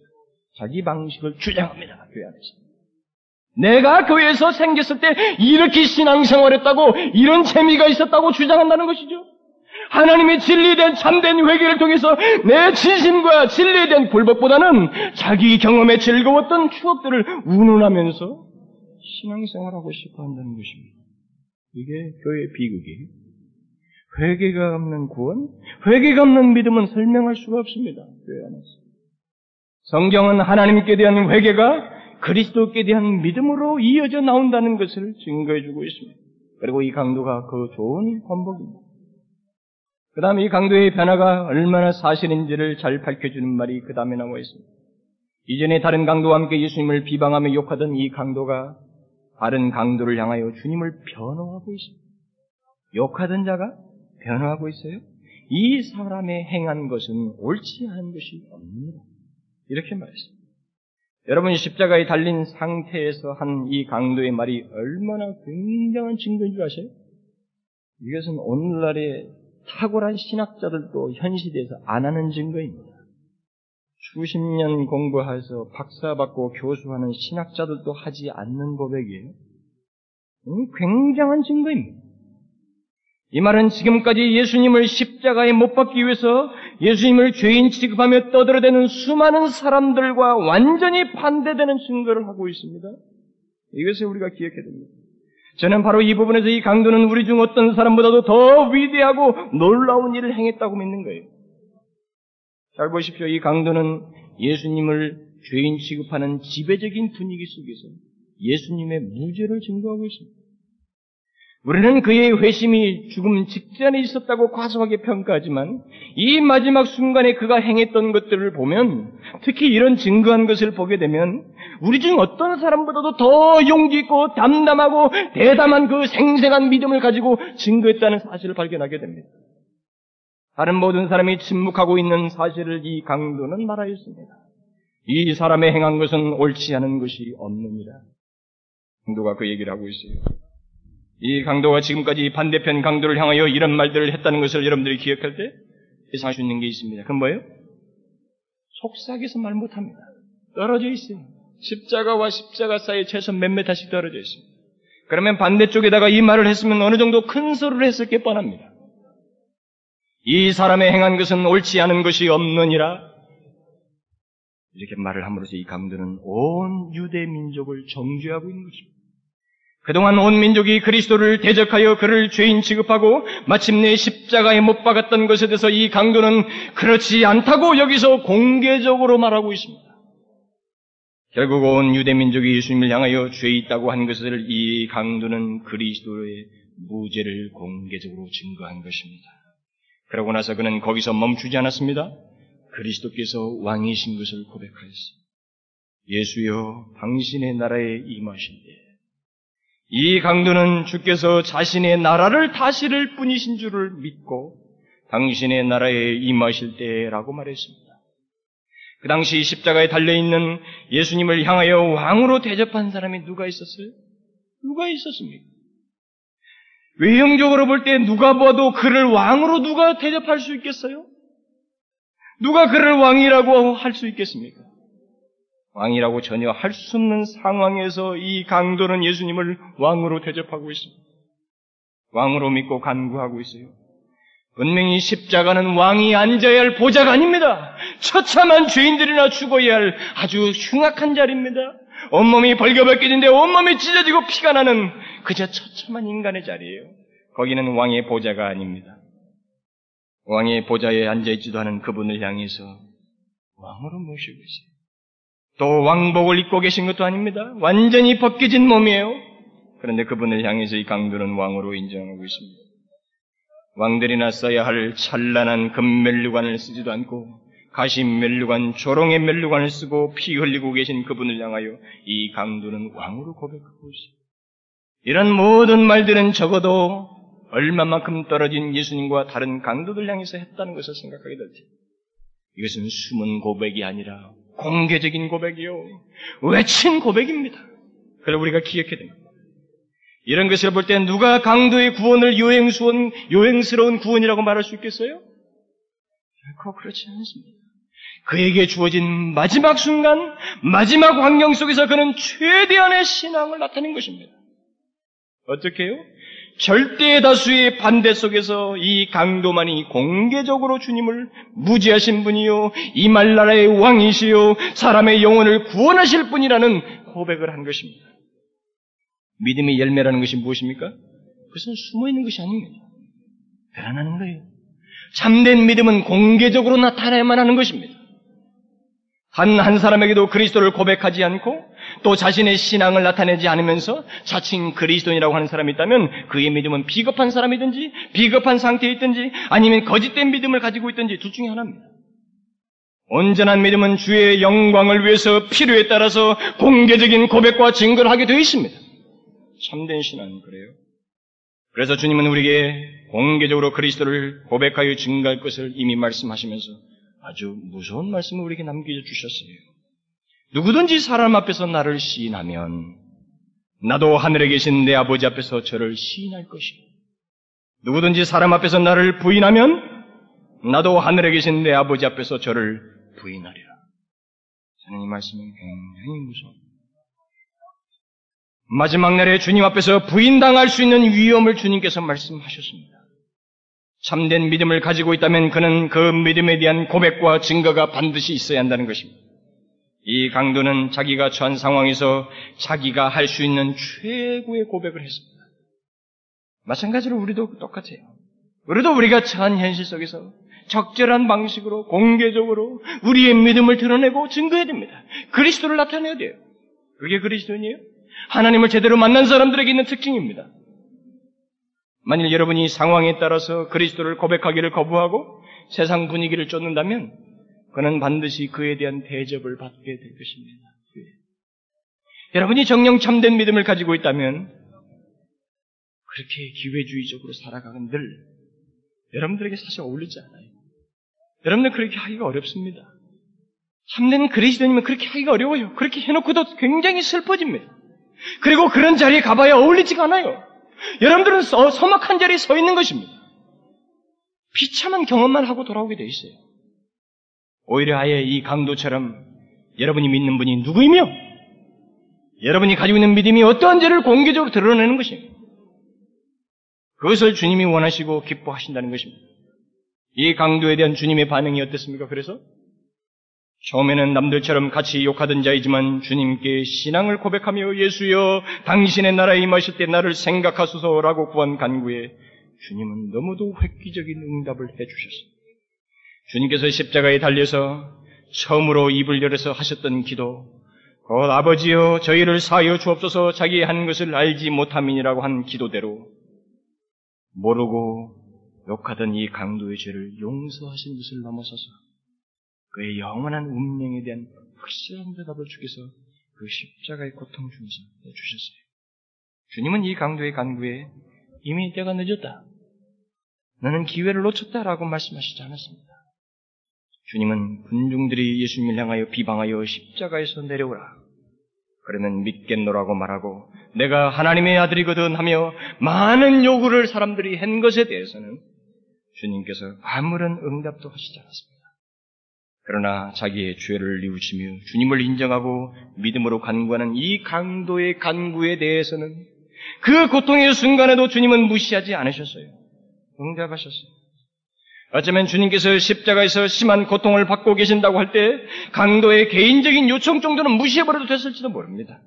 자기 방식을 주장합니다. 교회 안에서. 내가 교회에서 생겼을 때 이렇게 신앙생활했다고 이런 재미가 있었다고 주장한다는 것이죠. 하나님의 진리에 대한 참된 회개를 통해서 내 진심과 진리에 대한 굴복보다는 자기 경험에 즐거웠던 추억들을 운운하면서 신앙생활하고 싶어 한다는 것입니다. 이게 교회의 비극이에요. 회개가 없는 구원, 회개가 없는 믿음은 설명할 수가 없습니다. 교회 안에서. 성경은 하나님께 대한 회개가 그리스도께 대한 믿음으로 이어져 나온다는 것을 증거해 주고 있습니다. 그리고 이 강도가 그 좋은 권복입니다. 그 다음에 이 강도의 변화가 얼마나 사실인지를 잘 밝혀주는 말이 그 다음에 나와 있습니다. 이전에 다른 강도와 함께 예수님을 비방하며 욕하던 이 강도가 다른 강도를 향하여 주님을 변호하고 있습니다. 욕하던 자가 변호하고 있어요. 이 사람의 행한 것은 옳지 않은 것이 없습니다. 이렇게 말했습니다. 여러분이 십자가에 달린 상태에서 한 이 강도의 말이 얼마나 굉장한 증거인 줄 아세요? 이것은 오늘날의 탁월한 신학자들도 현 시대에서 안 하는 증거입니다. 수십 년 공부해서 박사받고 교수하는 신학자들도 하지 않는 고백이에요. 굉장한 증거입니다. 이 말은 지금까지 예수님을 십자가에 못 박기 위해서 예수님을 죄인 취급하며 떠들어대는 수많은 사람들과 완전히 반대되는 증거를 하고 있습니다. 이것을 우리가 기억해야 됩니다. 저는 바로 이 부분에서 이 강도는 우리 중 어떤 사람보다도 더 위대하고 놀라운 일을 행했다고 믿는 거예요. 잘 보십시오. 이 강도는 예수님을 죄인 취급하는 지배적인 분위기 속에서 예수님의 무죄를 증거하고 있습니다. 우리는 그의 회심이 죽음 직전에 있었다고 과소하게 평가하지만 이 마지막 순간에 그가 행했던 것들을 보면 특히 이런 증거한 것을 보게 되면 우리 중 어떤 사람보다도 더 용기 있고 담담하고 대담한 그 생생한 믿음을 가지고 증거했다는 사실을 발견하게 됩니다. 다른 모든 사람이 침묵하고 있는 사실을 이 강도는 말하였습니다. 이 사람의 행한 것은 옳지 않은 것이 없느니라. 강도가 그 얘기를 하고 있어요. 이 강도가 지금까지 반대편 강도를 향하여 이런 말들을 했다는 것을 여러분들이 기억할 때 예상할 수 있는 게 있습니다. 그건 뭐예요? 속삭여서 말 못합니다. 떨어져 있어요. 십자가와 십자가 사이에 최소 몇 메타씩 떨어져 있습니다. 그러면 반대쪽에다가 이 말을 했으면 어느 정도 큰 소리를 했을 게 뻔합니다. 이 사람의 행한 것은 옳지 않은 것이 없느니라. 이렇게 말을 함으로써 이 강도는 온 유대 민족을 정죄하고 있는 것입니다. 그동안 온 민족이 그리스도를 대적하여 그를 죄인 취급하고 마침내 십자가에 못 박았던 것에 대해서 이 강도는 그렇지 않다고 여기서 공개적으로 말하고 있습니다. 결국 온 유대 민족이 예수님을 향하여 죄 있다고 한 것을 이 강도는 그리스도의 무죄를 공개적으로 증거한 것입니다. 그러고 나서 그는 거기서 멈추지 않았습니다. 그리스도께서 왕이신 것을 고백하였습니다. 예수여 당신의 나라에 임하신데 이 강도는 주께서 자신의 나라를 다스릴 뿐이신 줄을 믿고 당신의 나라에 임하실 때라고 말했습니다. 그 당시 십자가에 달려있는 예수님을 향하여 왕으로 대접한 사람이 누가 있었어요? 누가 있었습니까? 외형적으로 볼 때 누가 봐도 그를 왕으로 누가 대접할 수 있겠어요? 누가 그를 왕이라고 할 수 있겠습니까? 왕이라고 전혀 할 수 없는 상황에서 이 강도는 예수님을 왕으로 대접하고 있습니다. 왕으로 믿고 간구하고 있어요. 분명히 십자가는 왕이 앉아야 할 보좌가 아닙니다. 처참한 죄인들이나 죽어야 할 아주 흉악한 자리입니다. 온몸이 벌겨벗겨진데 온몸이 찢어지고 피가 나는 그저 처참한 인간의 자리예요. 거기는 왕의 보좌가 아닙니다. 왕의 보좌에 앉아있지도 않은 그분을 향해서 왕으로 모시고 있어요. 또 왕복을 입고 계신 것도 아닙니다. 완전히 벗겨진 몸이에요. 그런데 그분을 향해서 이 강도는 왕으로 인정하고 있습니다. 왕들이나 써야 할 찬란한 금멜류관을 쓰지도 않고 가심 멜류관, 조롱의 멜류관을 쓰고 피 흘리고 계신 그분을 향하여 이 강도는 왕으로 고백하고 있습니다. 이런 모든 말들은 적어도 얼마만큼 떨어진 예수님과 다른 강도들 향해서 했다는 것을 생각하게 될지. 이것은 숨은 고백이 아니라 공개적인 고백이요. 외친 고백입니다. 그걸 우리가 기억해야 됩니다. 이런 것을 볼 때 누가 강도의 구원을 요행스러운, 요행스러운 구원이라고 말할 수 있겠어요? 결코 그렇지 않습니다. 그에게 주어진 마지막 순간, 마지막 환경 속에서 그는 최대한의 신앙을 나타낸 것입니다. 어떻게 해요? 절대 다수의 반대 속에서 이 강도만이 공개적으로 주님을 무지하신 분이요, 이 말 나라의 왕이시요, 사람의 영혼을 구원하실 분이라는 고백을 한 것입니다. 믿음의 열매라는 것이 무엇입니까? 그것은 숨어 있는 것이 아닙니다. 드러나는 거예요. 참된 믿음은 공개적으로 나타나야만 하는 것입니다. 한, 한 사람에게도 그리스도를 고백하지 않고 또 자신의 신앙을 나타내지 않으면서 자칭 그리스도인이라고 하는 사람이 있다면 그의 믿음은 비겁한 사람이든지 비겁한 상태에 있든지 아니면 거짓된 믿음을 가지고 있든지 둘 중에 하나입니다. 온전한 믿음은 주의 영광을 위해서 필요에 따라서 공개적인 고백과 증거를 하게 되어 있습니다. 참된 신앙은 그래요. 그래서 주님은 우리에게 공개적으로 그리스도를 고백하여 증거할 것을 이미 말씀하시면서 아주 무서운 말씀을 우리에게 남겨 주셨어요. 누구든지 사람 앞에서 나를 시인하면 나도 하늘에 계신 내 아버지 앞에서 저를 시인할 것이요. 누구든지 사람 앞에서 나를 부인하면 나도 하늘에 계신 내 아버지 앞에서 저를 부인하리라. 저는 이 말씀이 굉장히 무서워요. 마지막 날에 주님 앞에서 부인당할 수 있는 위험을 주님께서 말씀하셨습니다. 참된 믿음을 가지고 있다면 그는 그 믿음에 대한 고백과 증거가 반드시 있어야 한다는 것입니다. 이 강도는 자기가 처한 상황에서 자기가 할 수 있는 최고의 고백을 했습니다. 마찬가지로 우리도 똑같아요. 우리도 우리가 처한 현실 속에서 적절한 방식으로 공개적으로 우리의 믿음을 드러내고 증거해야 됩니다. 그리스도를 나타내야 돼요. 그게 그리스도인이에요. 하나님을 제대로 만난 사람들에게 있는 특징입니다. 만일 여러분이 상황에 따라서 그리스도를 고백하기를 거부하고 세상 분위기를 쫓는다면 그는 반드시 그에 대한 대접을 받게 될 것입니다. 여러분이 정령 참된 믿음을 가지고 있다면 그렇게 기회주의적으로 살아가는 늘 여러분들에게 사실 어울리지 않아요. 여러분들 그렇게 하기가 어렵습니다. 참된 그리스도님은 그렇게 하기가 어려워요. 그렇게 해놓고도 굉장히 슬퍼집니다. 그리고 그런 자리에 가봐야 어울리지가 않아요. 여러분들은 서, 서막한 자리에 서 있는 것입니다. 비참한 경험만 하고 돌아오게 돼 있어요. 오히려 아예 이 강도처럼 여러분이 믿는 분이 누구이며 여러분이 가지고 있는 믿음이 어떠한 죄를 공개적으로 드러내는 것입니다. 그것을 주님이 원하시고 기뻐하신다는 것입니다. 이 강도에 대한 주님의 반응이 어땠습니까? 그래서 처음에는 남들처럼 같이 욕하던 자이지만 주님께 신앙을 고백하며 예수여 당신의 나라에 임하실 때 나를 생각하소서라고 구한 간구에 주님은 너무도 획기적인 응답을 해주셨습니다. 주님께서 십자가에 달려서 처음으로 입을 열어서 하셨던 기도 곧 아버지여 저희를 사하여 주옵소서 자기 한 것을 알지 못함이니라고 한 기도대로 모르고 욕하던 이 강도의 죄를 용서하신 것을 넘어서서 그의 영원한 운명에 대한 확실한 대답을 주께서 그 십자가의 고통 중에서 주셨어요. 주님은 이 강도의 간구에 이미 때가 늦었다. 너는 기회를 놓쳤다라고 말씀하시지 않았습니다. 주님은 군중들이 예수님을 향하여 비방하여 십자가에서 내려오라. 그러면 믿겠노라고 말하고 내가 하나님의 아들이거든 하며 많은 요구를 사람들이 한 것에 대해서는 주님께서 아무런 응답도 하시지 않았습니다. 그러나 자기의 죄를 뉘우치며 주님을 인정하고 믿음으로 간구하는 이 강도의 간구에 대해서는 그 고통의 순간에도 주님은 무시하지 않으셨어요. 응답하셨어요. 어쩌면 주님께서 십자가에서 심한 고통을 받고 계신다고 할 때 강도의 개인적인 요청 정도는 무시해버려도 됐을지도 모릅니다.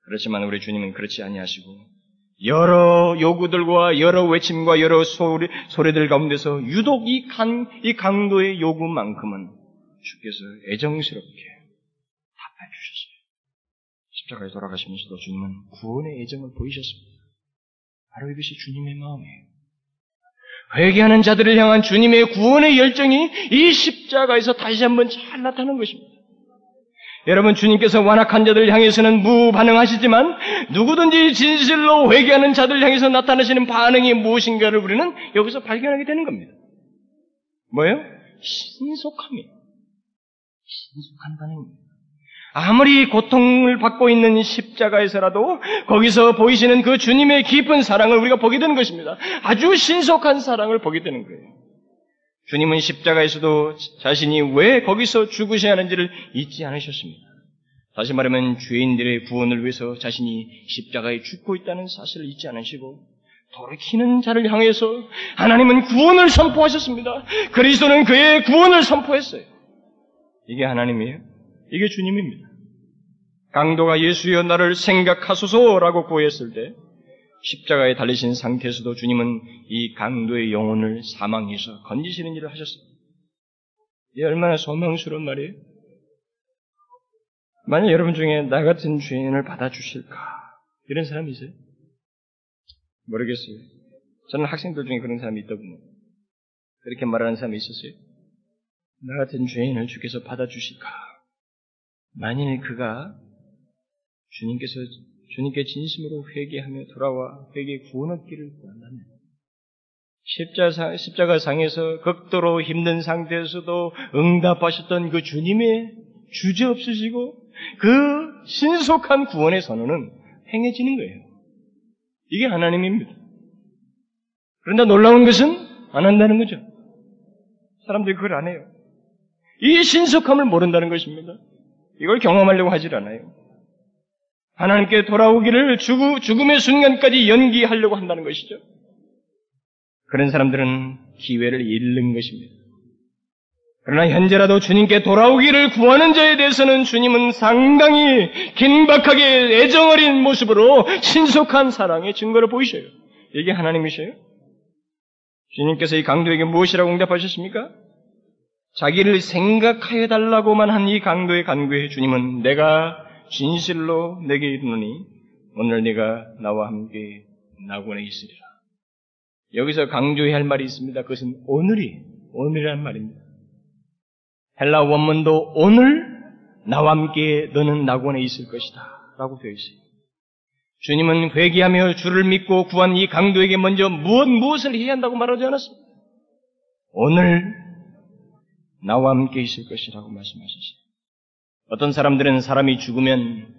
그렇지만 우리 주님은 그렇지 아니하시고 여러 요구들과 여러 외침과 여러 소리, 소리들 가운데서 유독 이, 강, 이 강도의 요구만큼은 주께서 애정스럽게 답해 주셨어요. 십자가에 돌아가시면서도 주님은 구원의 애정을 보이셨습니다. 바로 이것이 주님의 마음이에요. 회개하는 자들을 향한 주님의 구원의 열정이 이 십자가에서 다시 한번 잘 나타나는 것입니다. 여러분 주님께서 완악한 자들 향해서는 무반응하시지만 누구든지 진실로 회개하는 자들 향해서 나타나시는 반응이 무엇인가를 우리는 여기서 발견하게 되는 겁니다. 뭐예요? 신속함이에요. 신속한 반응입니다. 아무리 고통을 받고 있는 십자가에서라도 거기서 보이시는 그 주님의 깊은 사랑을 우리가 보게 되는 것입니다. 아주 신속한 사랑을 보게 되는 거예요. 주님은 십자가에서도 자신이 왜 거기서 죽으셔야 하는지를 잊지 않으셨습니다. 다시 말하면 죄인들의 구원을 위해서 자신이 십자가에 죽고 있다는 사실을 잊지 않으시고 돌이키는 자를 향해서 하나님은 구원을 선포하셨습니다. 그리스도는 그의 구원을 선포했어요. 이게 하나님이에요. 이게 주님입니다. 강도가 예수여 나를 생각하소서라고 구했을 때 십자가에 달리신 상태에서도 주님은 이 강도의 영혼을 사망해서 건지시는 일을 하셨습니다. 이 얼마나 소망스러운 말이에요? 만약 여러분 중에 나 같은 죄인을 받아주실까? 이런 사람이 있어요? 모르겠어요. 저는 학생들 중에 그런 사람이 있더군요. 그렇게 말하는 사람이 있었어요. 나 같은 죄인을 주께서 받아주실까? 만일 그가 주님께서 주님께 진심으로 회개하며 돌아와 회개 구원 얻기를 구한다면 십자가, 십자가 상에서 극도로 힘든 상태에서도 응답하셨던 그 주님의 주저없으시고 그 신속한 구원의 선언은 행해지는 거예요. 이게 하나님입니다. 그런데 놀라운 것은 안 한다는 거죠. 사람들이 그걸 안 해요. 이 신속함을 모른다는 것입니다. 이걸 경험하려고 하질 않아요. 하나님께 돌아오기를 죽음의 순간까지 연기하려고 한다는 것이죠. 그런 사람들은 기회를 잃는 것입니다. 그러나 현재라도 주님께 돌아오기를 구하는 자에 대해서는 주님은 상당히 긴박하게 애정어린 모습으로 신속한 사랑의 증거를 보이셔요. 이게 하나님이셔요? 주님께서 이 강도에게 무엇이라고 응답하셨습니까? 자기를 생각하여 달라고만 한 이 강도의 간구에 주님은 내가 진실로 내게 이르노니 오늘 네가 나와 함께 낙원에 있으리라. 여기서 강조해야 할 말이 있습니다. 그것은 오늘이 오늘이라는 말입니다. 헬라 원문도 오늘 나와 함께 너는 낙원에 있을 것이다. 라고 되어 있어요. 주님은 회개하며 주를 믿고 구한 이 강도에게 먼저 무엇 무엇을 해야 한다고 말하지 않았습니다. 오늘 나와 함께 있을 것이라고 말씀하셨어요. 어떤 사람들은 사람이 죽으면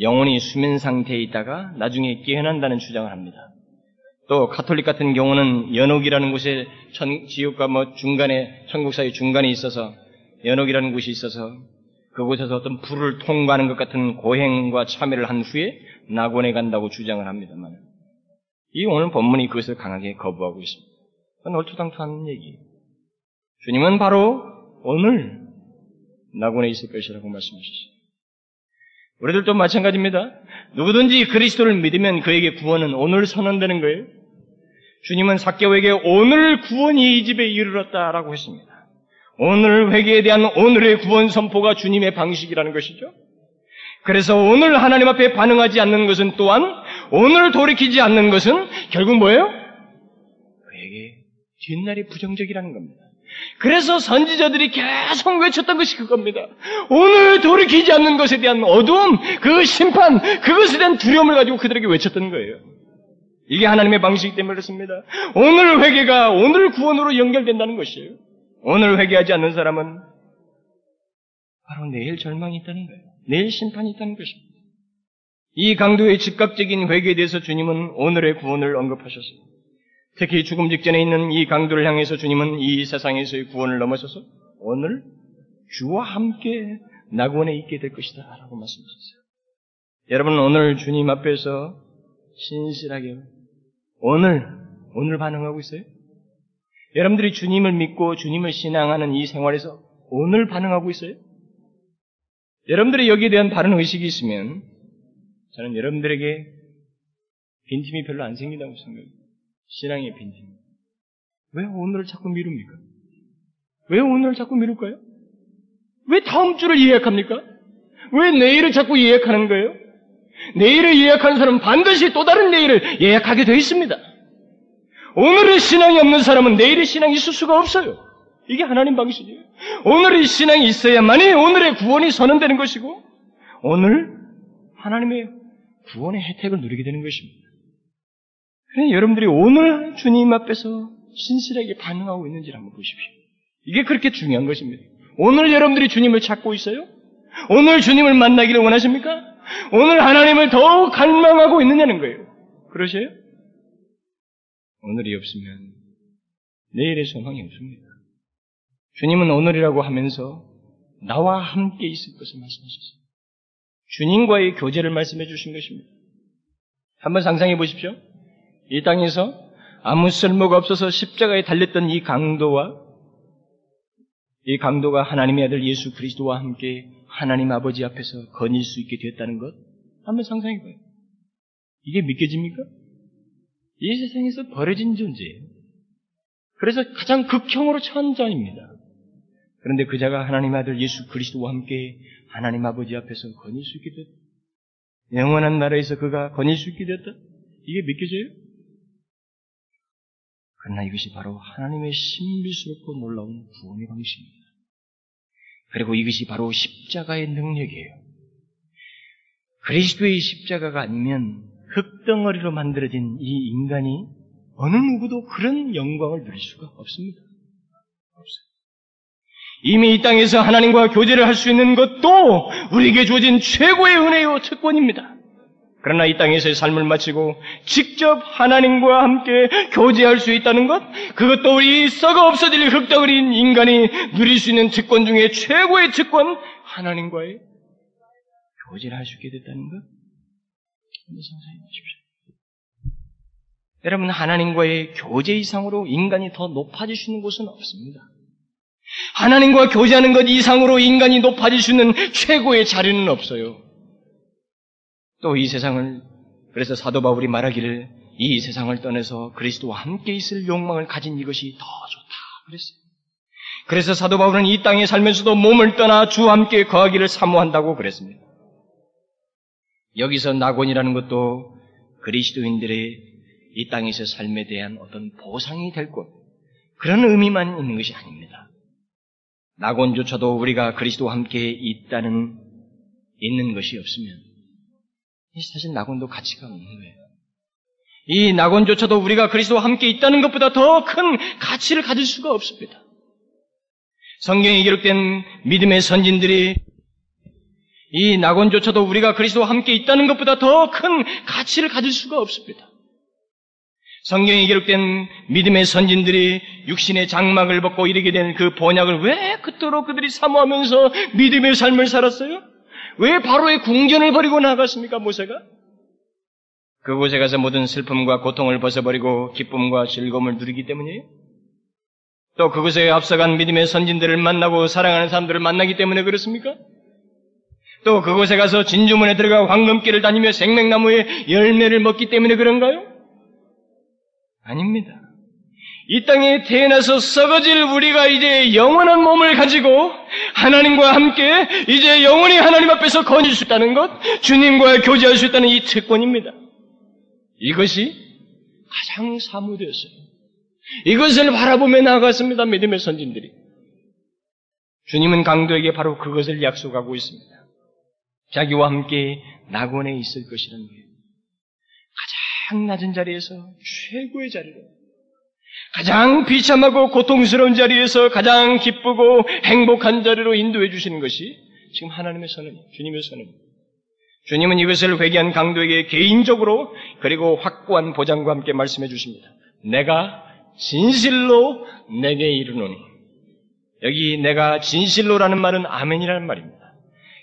영혼이 수면 상태에 있다가 나중에 깨어난다는 주장을 합니다. 또 카톨릭 같은 경우는 연옥이라는 곳에 천, 지옥과 뭐 중간에 천국 사이 중간에 있어서 연옥이라는 곳이 있어서 그곳에서 어떤 불을 통과하는 것 같은 고행과 참여를 한 후에 낙원에 간다고 주장을 합니다만 이 오늘 본문이 그것을 강하게 거부하고 있습니다. 그건 얼토당토한 얘기예요. 주님은 바로 오늘 낙원에 있을 것이라고 말씀하셨어요. 우리들도 마찬가지입니다. 누구든지 그리스도를 믿으면 그에게 구원은 오늘 선언되는 거예요. 주님은 사개오에게 오늘 구원이 이 집에 이르렀다라고 했습니다. 오늘 회개에 대한 오늘의 구원 선포가 주님의 방식이라는 것이죠. 그래서 오늘 하나님 앞에 반응하지 않는 것은 또한 오늘 돌이키지 않는 것은 결국 뭐예요? 그에게 뒷날이 부정적이라는 겁니다. 그래서 선지자들이 계속 외쳤던 것이 그겁니다. 오늘 돌이키지 않는 것에 대한 어두움, 그 심판, 그것에 대한 두려움을 가지고 그들에게 외쳤던 거예요. 이게 하나님의 방식이기 때문에 그렇습니다. 오늘 회개가 오늘 구원으로 연결된다는 것이에요. 오늘 회개하지 않는 사람은 바로 내일 절망이 있다는 거예요. 내일 심판이 있다는 것입니다. 이 강도의 즉각적인 회개에 대해서 주님은 오늘의 구원을 언급하셨습니다. 특히 죽음 직전에 있는 이 강도를 향해서 주님은 이 세상에서의 구원을 넘어서서 오늘 주와 함께 낙원에 있게 될 것이다 라고 말씀하셨어요. 여러분 오늘 주님 앞에서 신실하게 오늘 오늘 반응하고 있어요? 여러분들이 주님을 믿고 주님을 신앙하는 이 생활에서 오늘 반응하고 있어요? 여러분들이 여기에 대한 바른 의식이 있으면 저는 여러분들에게 빈틈이 별로 안 생긴다고 생각합니다. 신앙의 빈틈. 왜 오늘을 자꾸 미룹니까? 왜 오늘을 자꾸 미룰까요? 왜 다음 주를 예약합니까? 왜 내일을 자꾸 예약하는 거예요? 내일을 예약하는 사람은 반드시 또 다른 내일을 예약하게 되어 있습니다. 오늘의 신앙이 없는 사람은 내일의 신앙이 있을 수가 없어요. 이게 하나님 방식이에요. 오늘의 신앙이 있어야만이 오늘의 구원이 선언되는 것이고, 오늘 하나님의 구원의 혜택을 누리게 되는 것입니다. 그래 여러분들이 오늘 주님 앞에서 신실하게 반응하고 있는지를 한번 보십시오. 이게 그렇게 중요한 것입니다. 오늘 여러분들이 주님을 찾고 있어요? 오늘 주님을 만나기를 원하십니까? 오늘 하나님을 더욱 갈망하고 있느냐는 거예요. 그러세요? 오늘이 없으면 내일의 소망이 없습니다. 주님은 오늘이라고 하면서 나와 함께 있을 것을 말씀하셨어요. 주님과의 교제를 말씀해 주신 것입니다. 한번 상상해 보십시오. 이 땅에서 아무 쓸모가 없어서 십자가에 달렸던 이 강도와 이 강도가 하나님의 아들 예수 그리스도와 함께 하나님 아버지 앞에서 거닐 수 있게 되었다는 것 한번 상상해 봐요. 이게 믿겨집니까? 이 세상에서 버려진 존재예요. 그래서 가장 극형으로 처한 자입니다. 그런데 그 자가 하나님 아들 예수 그리스도와 함께 하나님 아버지 앞에서 거닐 수 있게 됐다. 영원한 나라에서 그가 거닐 수 있게 됐다. 이게 믿겨져요? 그러나 이것이 바로 하나님의 신비스럽고 놀라운 구원의 방식입니다. 그리고 이것이 바로 십자가의 능력이에요. 그리스도의 십자가가 아니면 흙덩어리로 만들어진 이 인간이 어느 누구도 그런 영광을 누릴 수가 없습니다. 없어요. 이미 이 땅에서 하나님과 교제를 할 수 있는 것도 우리에게 주어진 최고의 은혜요 특권입니다. 그러나 이 땅에서의 삶을 마치고 직접 하나님과 함께 교제할 수 있다는 것, 그것도 우리 썩어 없어질 흙덩어리인 인간이 누릴 수 있는 특권 중에 최고의 특권, 하나님과의 교제를 할 수 있게 됐다는 것. 상상해 보십시오. 여러분, 하나님과의 교제 이상으로 인간이 더 높아질 수 있는 곳은 없습니다. 하나님과 교제하는 것 이상으로 인간이 높아질 수 있는 최고의 자리는 없어요. 또 이 세상을 그래서 사도 바울이 말하기를 이 세상을 떠나서 그리스도와 함께 있을 욕망을 가진 이것이 더 좋다. 그랬어요. 그래서 사도 바울은 이 땅에 살면서도 몸을 떠나 주와 함께 거하기를 사모한다고 그랬습니다. 여기서 낙원이라는 것도 그리스도인들의 이 땅에서 삶에 대한 어떤 보상이 될 것, 그런 의미만 있는 것이 아닙니다. 낙원조차도 우리가 그리스도와 함께 있다는, 있는 것이 없으면, 사실 낙원도 가치가 없는 거예요. 이 낙원조차도 우리가 그리스도와 함께 있다는 것보다 더 큰 가치를 가질 수가 없습니다. 성경에 기록된 믿음의 선진들이 이 낙원조차도 우리가 그리스도와 함께 있다는 것보다 더 큰 가치를 가질 수가 없습니다. 성경에 기록된 믿음의 선진들이 육신의 장막을 벗고 이르게 된 그 번약을 왜 그토록 그들이 사모하면서 믿음의 삶을 살았어요? 왜 바로의 궁전을 버리고 나갔습니까, 모세가? 그곳에 가서 모든 슬픔과 고통을 벗어버리고 기쁨과 즐거움을 누리기 때문이에요? 또 그곳에 앞서간 믿음의 선진들을 만나고 사랑하는 사람들을 만나기 때문에 그렇습니까? 또 그곳에 가서 진주문에 들어가 황금길을 다니며 생명나무의 열매를 먹기 때문에 그런가요? 아닙니다. 이 땅에 태어나서 썩어질 우리가 이제 영원한 몸을 가지고 하나님과 함께 이제 영원히 하나님 앞에서 거닐 수 있다는 것, 주님과 교제할 수 있다는 이 특권입니다. 이것이 가장 사무되었어요. 이것을 바라보며 나아갔습니다. 믿음의 선진들이. 주님은 강도에게 바로 그것을 약속하고 있습니다. 자기와 함께 낙원에 있을 것이라는 거예요. 가장 낮은 자리에서 최고의 자리로 가장 비참하고 고통스러운 자리에서 가장 기쁘고 행복한 자리로 인도해 주시는 것이 지금 하나님의 선언, 주님의 선언입니다. 주님은 이것을 회개한 강도에게 개인적으로 그리고 확고한 보장과 함께 말씀해 주십니다. 내가 진실로 내게 이르노니. 여기 내가 진실로라는 말은 아멘이라는 말입니다.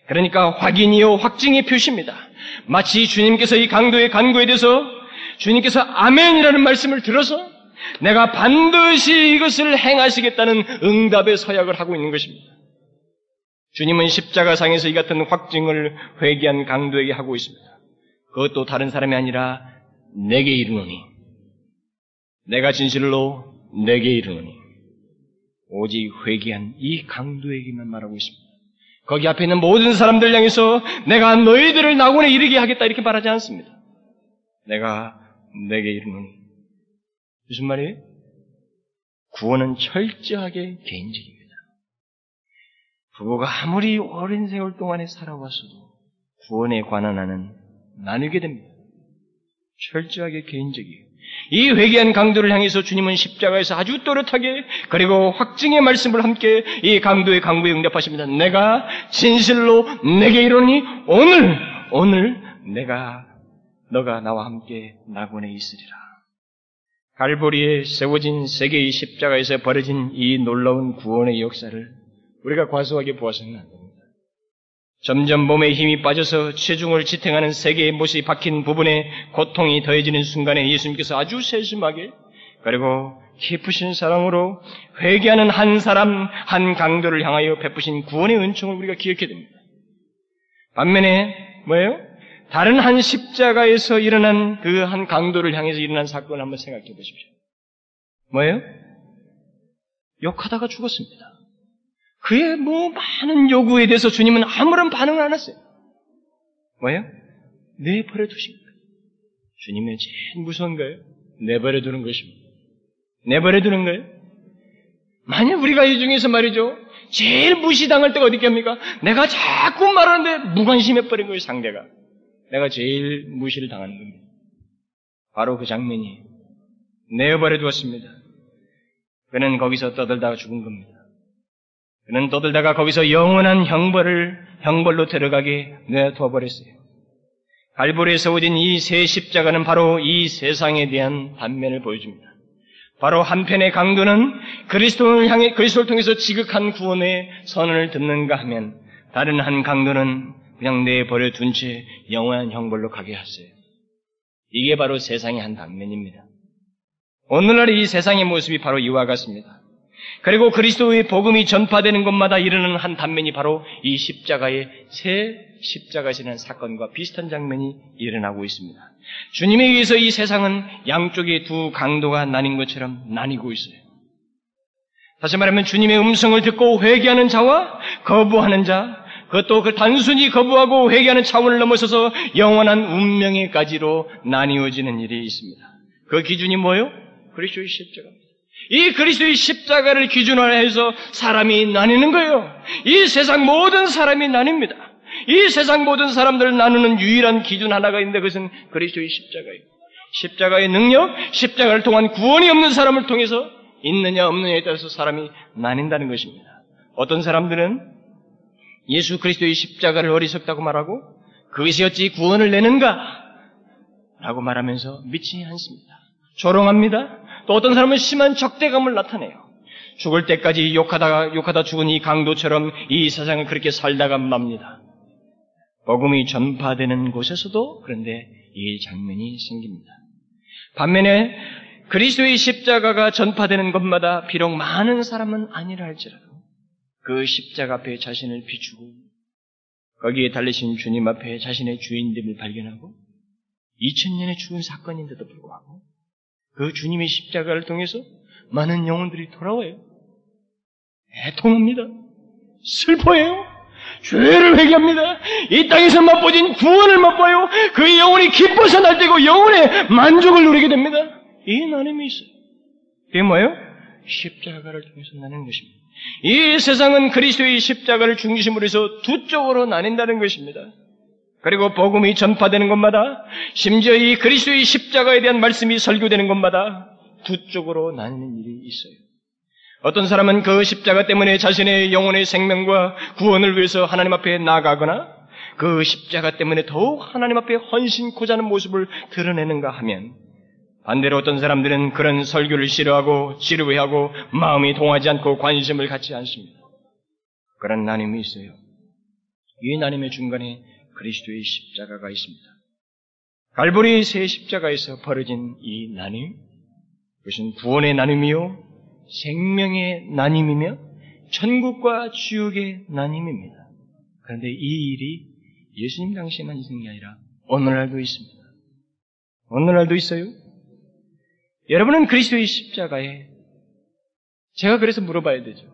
그러니까 확인이요 확증의 표시입니다. 마치 주님께서 이 강도의 간구에 대해서 주님께서 아멘이라는 말씀을 들어서 내가 반드시 이것을 행하시겠다는 응답의 서약을 하고 있는 것입니다. 주님은 십자가상에서 이 같은 확증을 회개한 강도에게 하고 있습니다. 그것도 다른 사람이 아니라 내게 이르노니 내가 진실로 내게 이르노니 오직 회개한 이 강도에게만 말하고 있습니다. 거기 앞에 있는 모든 사람들 향해서 내가 너희들을 낙원에 이르게 하겠다 이렇게 말하지 않습니다. 내가 내게 이르노니 무슨 말이에요? 구원은 철저하게 개인적입니다. 부부가 아무리 오랜 세월 동안에 살아왔어도 구원에 관한 한은 나누게 됩니다. 철저하게 개인적이에요. 이 회개한 강도를 향해서 주님은 십자가에서 아주 또렷하게 그리고 확증의 말씀을 함께 이 강도의 강구에 응답하십니다. 내가 진실로 내게 이르니 오늘 오늘 내가 너가 나와 함께 낙원에 있으리라. 갈보리에 세워진 세계의 십자가에서 벌어진 이 놀라운 구원의 역사를 우리가 과소하게 보아서는 안 됩니다. 점점 몸에 힘이 빠져서 체중을 지탱하는 세계의 못이 박힌 부분에 고통이 더해지는 순간에 예수님께서 아주 세심하게 그리고 깊으신 사랑으로 회개하는 한 사람, 한 강도를 향하여 베푸신 구원의 은총을 우리가 기억해야 됩니다. 반면에 뭐예요? 다른 한 십자가에서 일어난 그 한 강도를 향해서 일어난 사건을 한번 생각해 보십시오. 뭐예요? 욕하다가 죽었습니다. 그의 뭐 많은 요구에 대해서 주님은 아무런 반응을 안 했어요. 뭐예요? 내버려 두신 거예요. 주님의 제일 무서운 거예요. 내버려 두는 것입니다. 내버려 두는 거예요. 만약 우리가 이 중에서 말이죠. 제일 무시당할 때가 어디 겠습니까? 내가 자꾸 말하는데 무관심해 버린 거예요, 상대가. 내가 제일 무시를 당하는 겁니다. 바로 그 장면이 내버려 두었습니다. 그는 거기서 떠들다가 죽은 겁니다. 그는 떠들다가 거기서 영원한 형벌을 형벌로 데려가게 내두어 버렸어요. 갈보리에 세워진 이 세 십자가는 바로 이 세상에 대한 반면을 보여줍니다. 바로 한편의 강도는 그리스도를 향해 그리스도를 통해서 지극한 구원의 선언을 듣는가 하면 다른 한 강도는 그냥 내버려 둔 채 영원한 형벌로 가게 하세요. 이게 바로 세상의 한 단면입니다. 오늘날 이 세상의 모습이 바로 이와 같습니다. 그리고 그리스도의 복음이 전파되는 곳마다 일어나는 한 단면이 바로 이 십자가의 새 십자가 지는 사건과 비슷한 장면이 일어나고 있습니다. 주님에 의해서 이 세상은 양쪽의 두 강도가 나뉜 것처럼 나뉘고 있어요. 다시 말하면 주님의 음성을 듣고 회개하는 자와 거부하는 자, 그것도 그 단순히 거부하고 회개하는 차원을 넘어서서 영원한 운명에까지로 나뉘어지는 일이 있습니다. 그 기준이 뭐요? 그리스도의 십자가입니다. 이 그리스도의 십자가를 기준으로 해서 사람이 나뉘는 거예요. 이 세상 모든 사람이 나뉩니다. 이 세상 모든 사람들을 나누는 유일한 기준 하나가 있는데 그것은 그리스도의 십자가예요. 십자가의 능력, 십자가를 통한 구원이 없는 사람을 통해서 있느냐 없느냐에 따라서 사람이 나뉜다는 것입니다. 어떤 사람들은 예수 그리스도의 십자가를 어리석다고 말하고 그것이 어찌 구원을 내는가? 라고 말하면서 믿지 않습니다. 조롱합니다. 또 어떤 사람은 심한 적대감을 나타내요. 죽을 때까지 욕하다가 욕하다 죽은 이 강도처럼 이 세상을 그렇게 살다가 맙니다. 복음이 전파되는 곳에서도 그런데 이 장면이 생깁니다. 반면에 그리스도의 십자가가 전파되는 곳마다 비록 많은 사람은 아니라 할지라도 그 십자가 앞에 자신을 비추고 거기에 달리신 주님 앞에 자신의 주인됨을 발견하고 2000년의 죽은 사건인데도 불구하고 그 주님의 십자가를 통해서 많은 영혼들이 돌아와요. 애통합니다. 슬퍼해요. 죄를 회개합니다. 이 땅에서 맛보진 구원을 맛봐요. 그 영혼이 기뻐서 날뛰고 영혼의 만족을 누리게 됩니다. 이 나눔이 있어요. 이게 뭐예요? 십자가를 통해서 나는 것입니다. 이 세상은 그리스도의 십자가를 중심으로 해서 두 쪽으로 나뉜다는 것입니다. 그리고 복음이 전파되는 곳마다 심지어 이 그리스도의 십자가에 대한 말씀이 설교되는 곳마다 두 쪽으로 나뉘는 일이 있어요. 어떤 사람은 그 십자가 때문에 자신의 영혼의 생명과 구원을 위해서 하나님 앞에 나가거나 그 십자가 때문에 더욱 하나님 앞에 헌신코자 하는 모습을 드러내는가 하면 반대로 어떤 사람들은 그런 설교를 싫어하고 지루해하고 마음이 동하지 않고 관심을 갖지 않습니다. 그런 나눔이 있어요. 이 나눔의 중간에 그리스도의 십자가가 있습니다. 갈보리 새 십자가에서 벌어진 이 나눔, 그것은 구원의 나눔이요, 생명의 나눔이며, 천국과 지옥의 나눔입니다. 그런데 이 일이 예수님 당시에만 있는 게 아니라 오늘날도 있습니다. 오늘날도 있어요. 여러분은 그리스도의 십자가에 제가 그래서 물어봐야 되죠.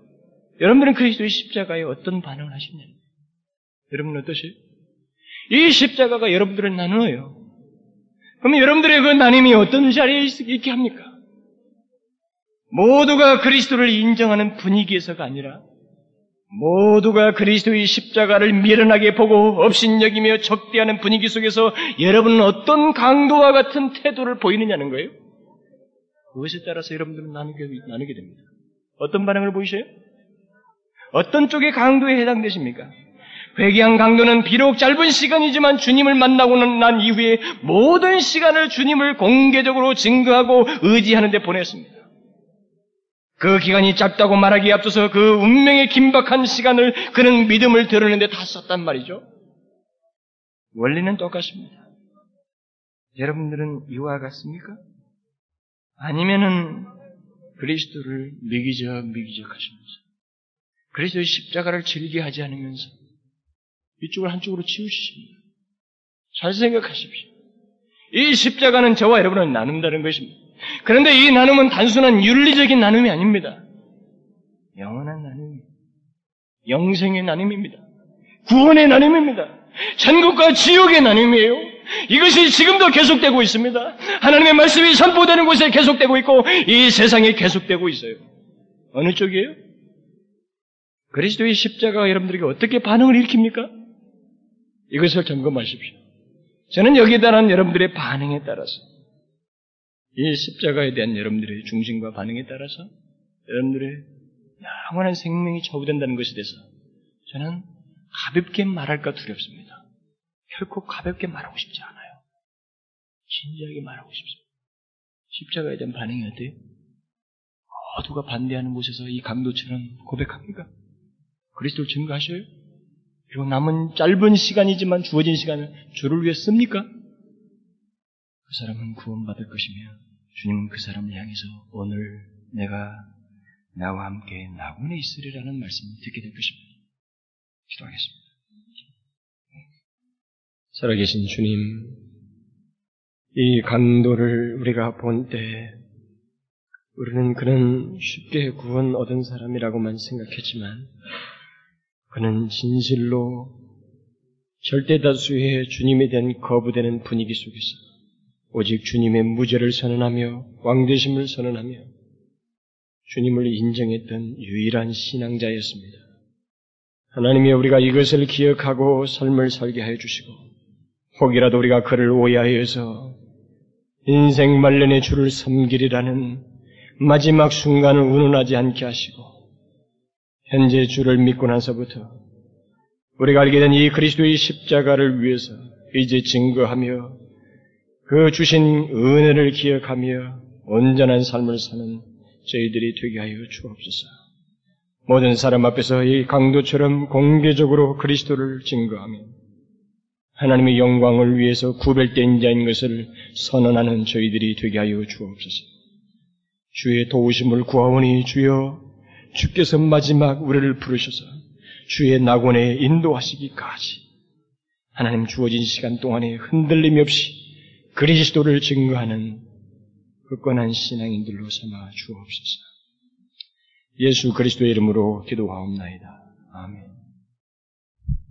여러분들은 그리스도의 십자가에 어떤 반응을 하시냐요 여러분은 어떠세요? 이 십자가가 여러분들을 나누어요. 그러면 여러분들의 그 나눔이 어떤 자리에 있게 합니까? 모두가 그리스도를 인정하는 분위기에서가 아니라 모두가 그리스도의 십자가를 미련하게 보고 업신여기며 적대하는 분위기 속에서 여러분은 어떤 강도와 같은 태도를 보이느냐는 거예요. 그것에 따라서 여러분들은 나누게, 나누게 됩니다. 어떤 반응을 보이세요? 어떤 쪽의 강도에 해당되십니까? 회개한 강도는 비록 짧은 시간이지만 주님을 만나고 난 이후에 모든 시간을 주님을 공개적으로 증거하고 의지하는 데 보냈습니다. 그 기간이 짧다고 말하기에 앞서서 그 운명의 긴박한 시간을 그는 믿음을 드러내는데 다 썼단 말이죠. 원리는 똑같습니다. 여러분들은 이와 같습니까? 아니면은 그리스도를 미기적 미기적 하시면서 그리스도의 십자가를 즐겨하지 않으면서 이쪽을 한쪽으로 치우십니다. 잘 생각하십시오. 이 십자가는 저와 여러분을 나눈다는 것입니다. 그런데 이 나눔은 단순한 윤리적인 나눔이 아닙니다. 영원한 나눔, 영생의 나눔입니다. 구원의 나눔입니다. 천국과 지옥의 나눔이에요. 이것이 지금도 계속되고 있습니다. 하나님의 말씀이 선포되는 곳에 계속되고 있고 이 세상에 계속되고 있어요. 어느 쪽이에요? 그리스도의 십자가가 여러분들에게 어떻게 반응을 일으킵니까? 이것을 점검하십시오. 저는 여기에 대한 여러분들의 반응에 따라서 이 십자가에 대한 여러분들의 중심과 반응에 따라서 여러분들의 영원한 생명이 좌우된다는 것에 대해서 저는 가볍게 말할까 두렵습니다. 결코 가볍게 말하고 싶지 않아요. 진지하게 말하고 싶습니다. 십자가에 대한 반응이 어때요? 모두가 반대하는 곳에서 이 강도처럼 고백합니까? 그리스도를 증거하셔요? 그리고 남은 짧은 시간이지만 주어진 시간을 주를 위해 씁니까? 그 사람은 구원받을 것이며 주님은 그 사람을 향해서 오늘 내가 나와 함께 낙원에 있으리라는 말씀을 듣게 될 것입니다. 기도하겠습니다. 살아계신 주님, 이 강도를 우리가 본 때, 우리는 그는 쉽게 구원 얻은 사람이라고만 생각했지만, 그는 진실로 절대 다수의 주님에 대한 거부되는 분위기 속에서 오직 주님의 무죄를 선언하며 왕되심을 선언하며 주님을 인정했던 유일한 신앙자였습니다. 하나님이 우리가 이것을 기억하고 삶을 살게 해 주시고 혹이라도 우리가 그를 오해하여서 인생 말년의 주를 섬기리라는 마지막 순간을 운운하지 않게 하시고 현재 주를 믿고 나서부터 우리가 알게 된 이 그리스도의 십자가를 위해서 이제 증거하며 그 주신 은혜를 기억하며 온전한 삶을 사는 저희들이 되게 하여 주옵소서. 모든 사람 앞에서 이 강도처럼 공개적으로 그리스도를 증거하며 하나님의 영광을 위해서 구별된 자인 것을 선언하는 저희들이 되게 하여 주옵소서. 주의 도우심을 구하오니 주여 주께서 마지막 우리를 부르셔서 주의 낙원에 인도하시기까지 하나님 주어진 시간 동안에 흔들림 없이 그리스도를 증거하는 굳건한 신앙인들로 삼아 주옵소서. 예수 그리스도의 이름으로 기도하옵나이다. 아멘.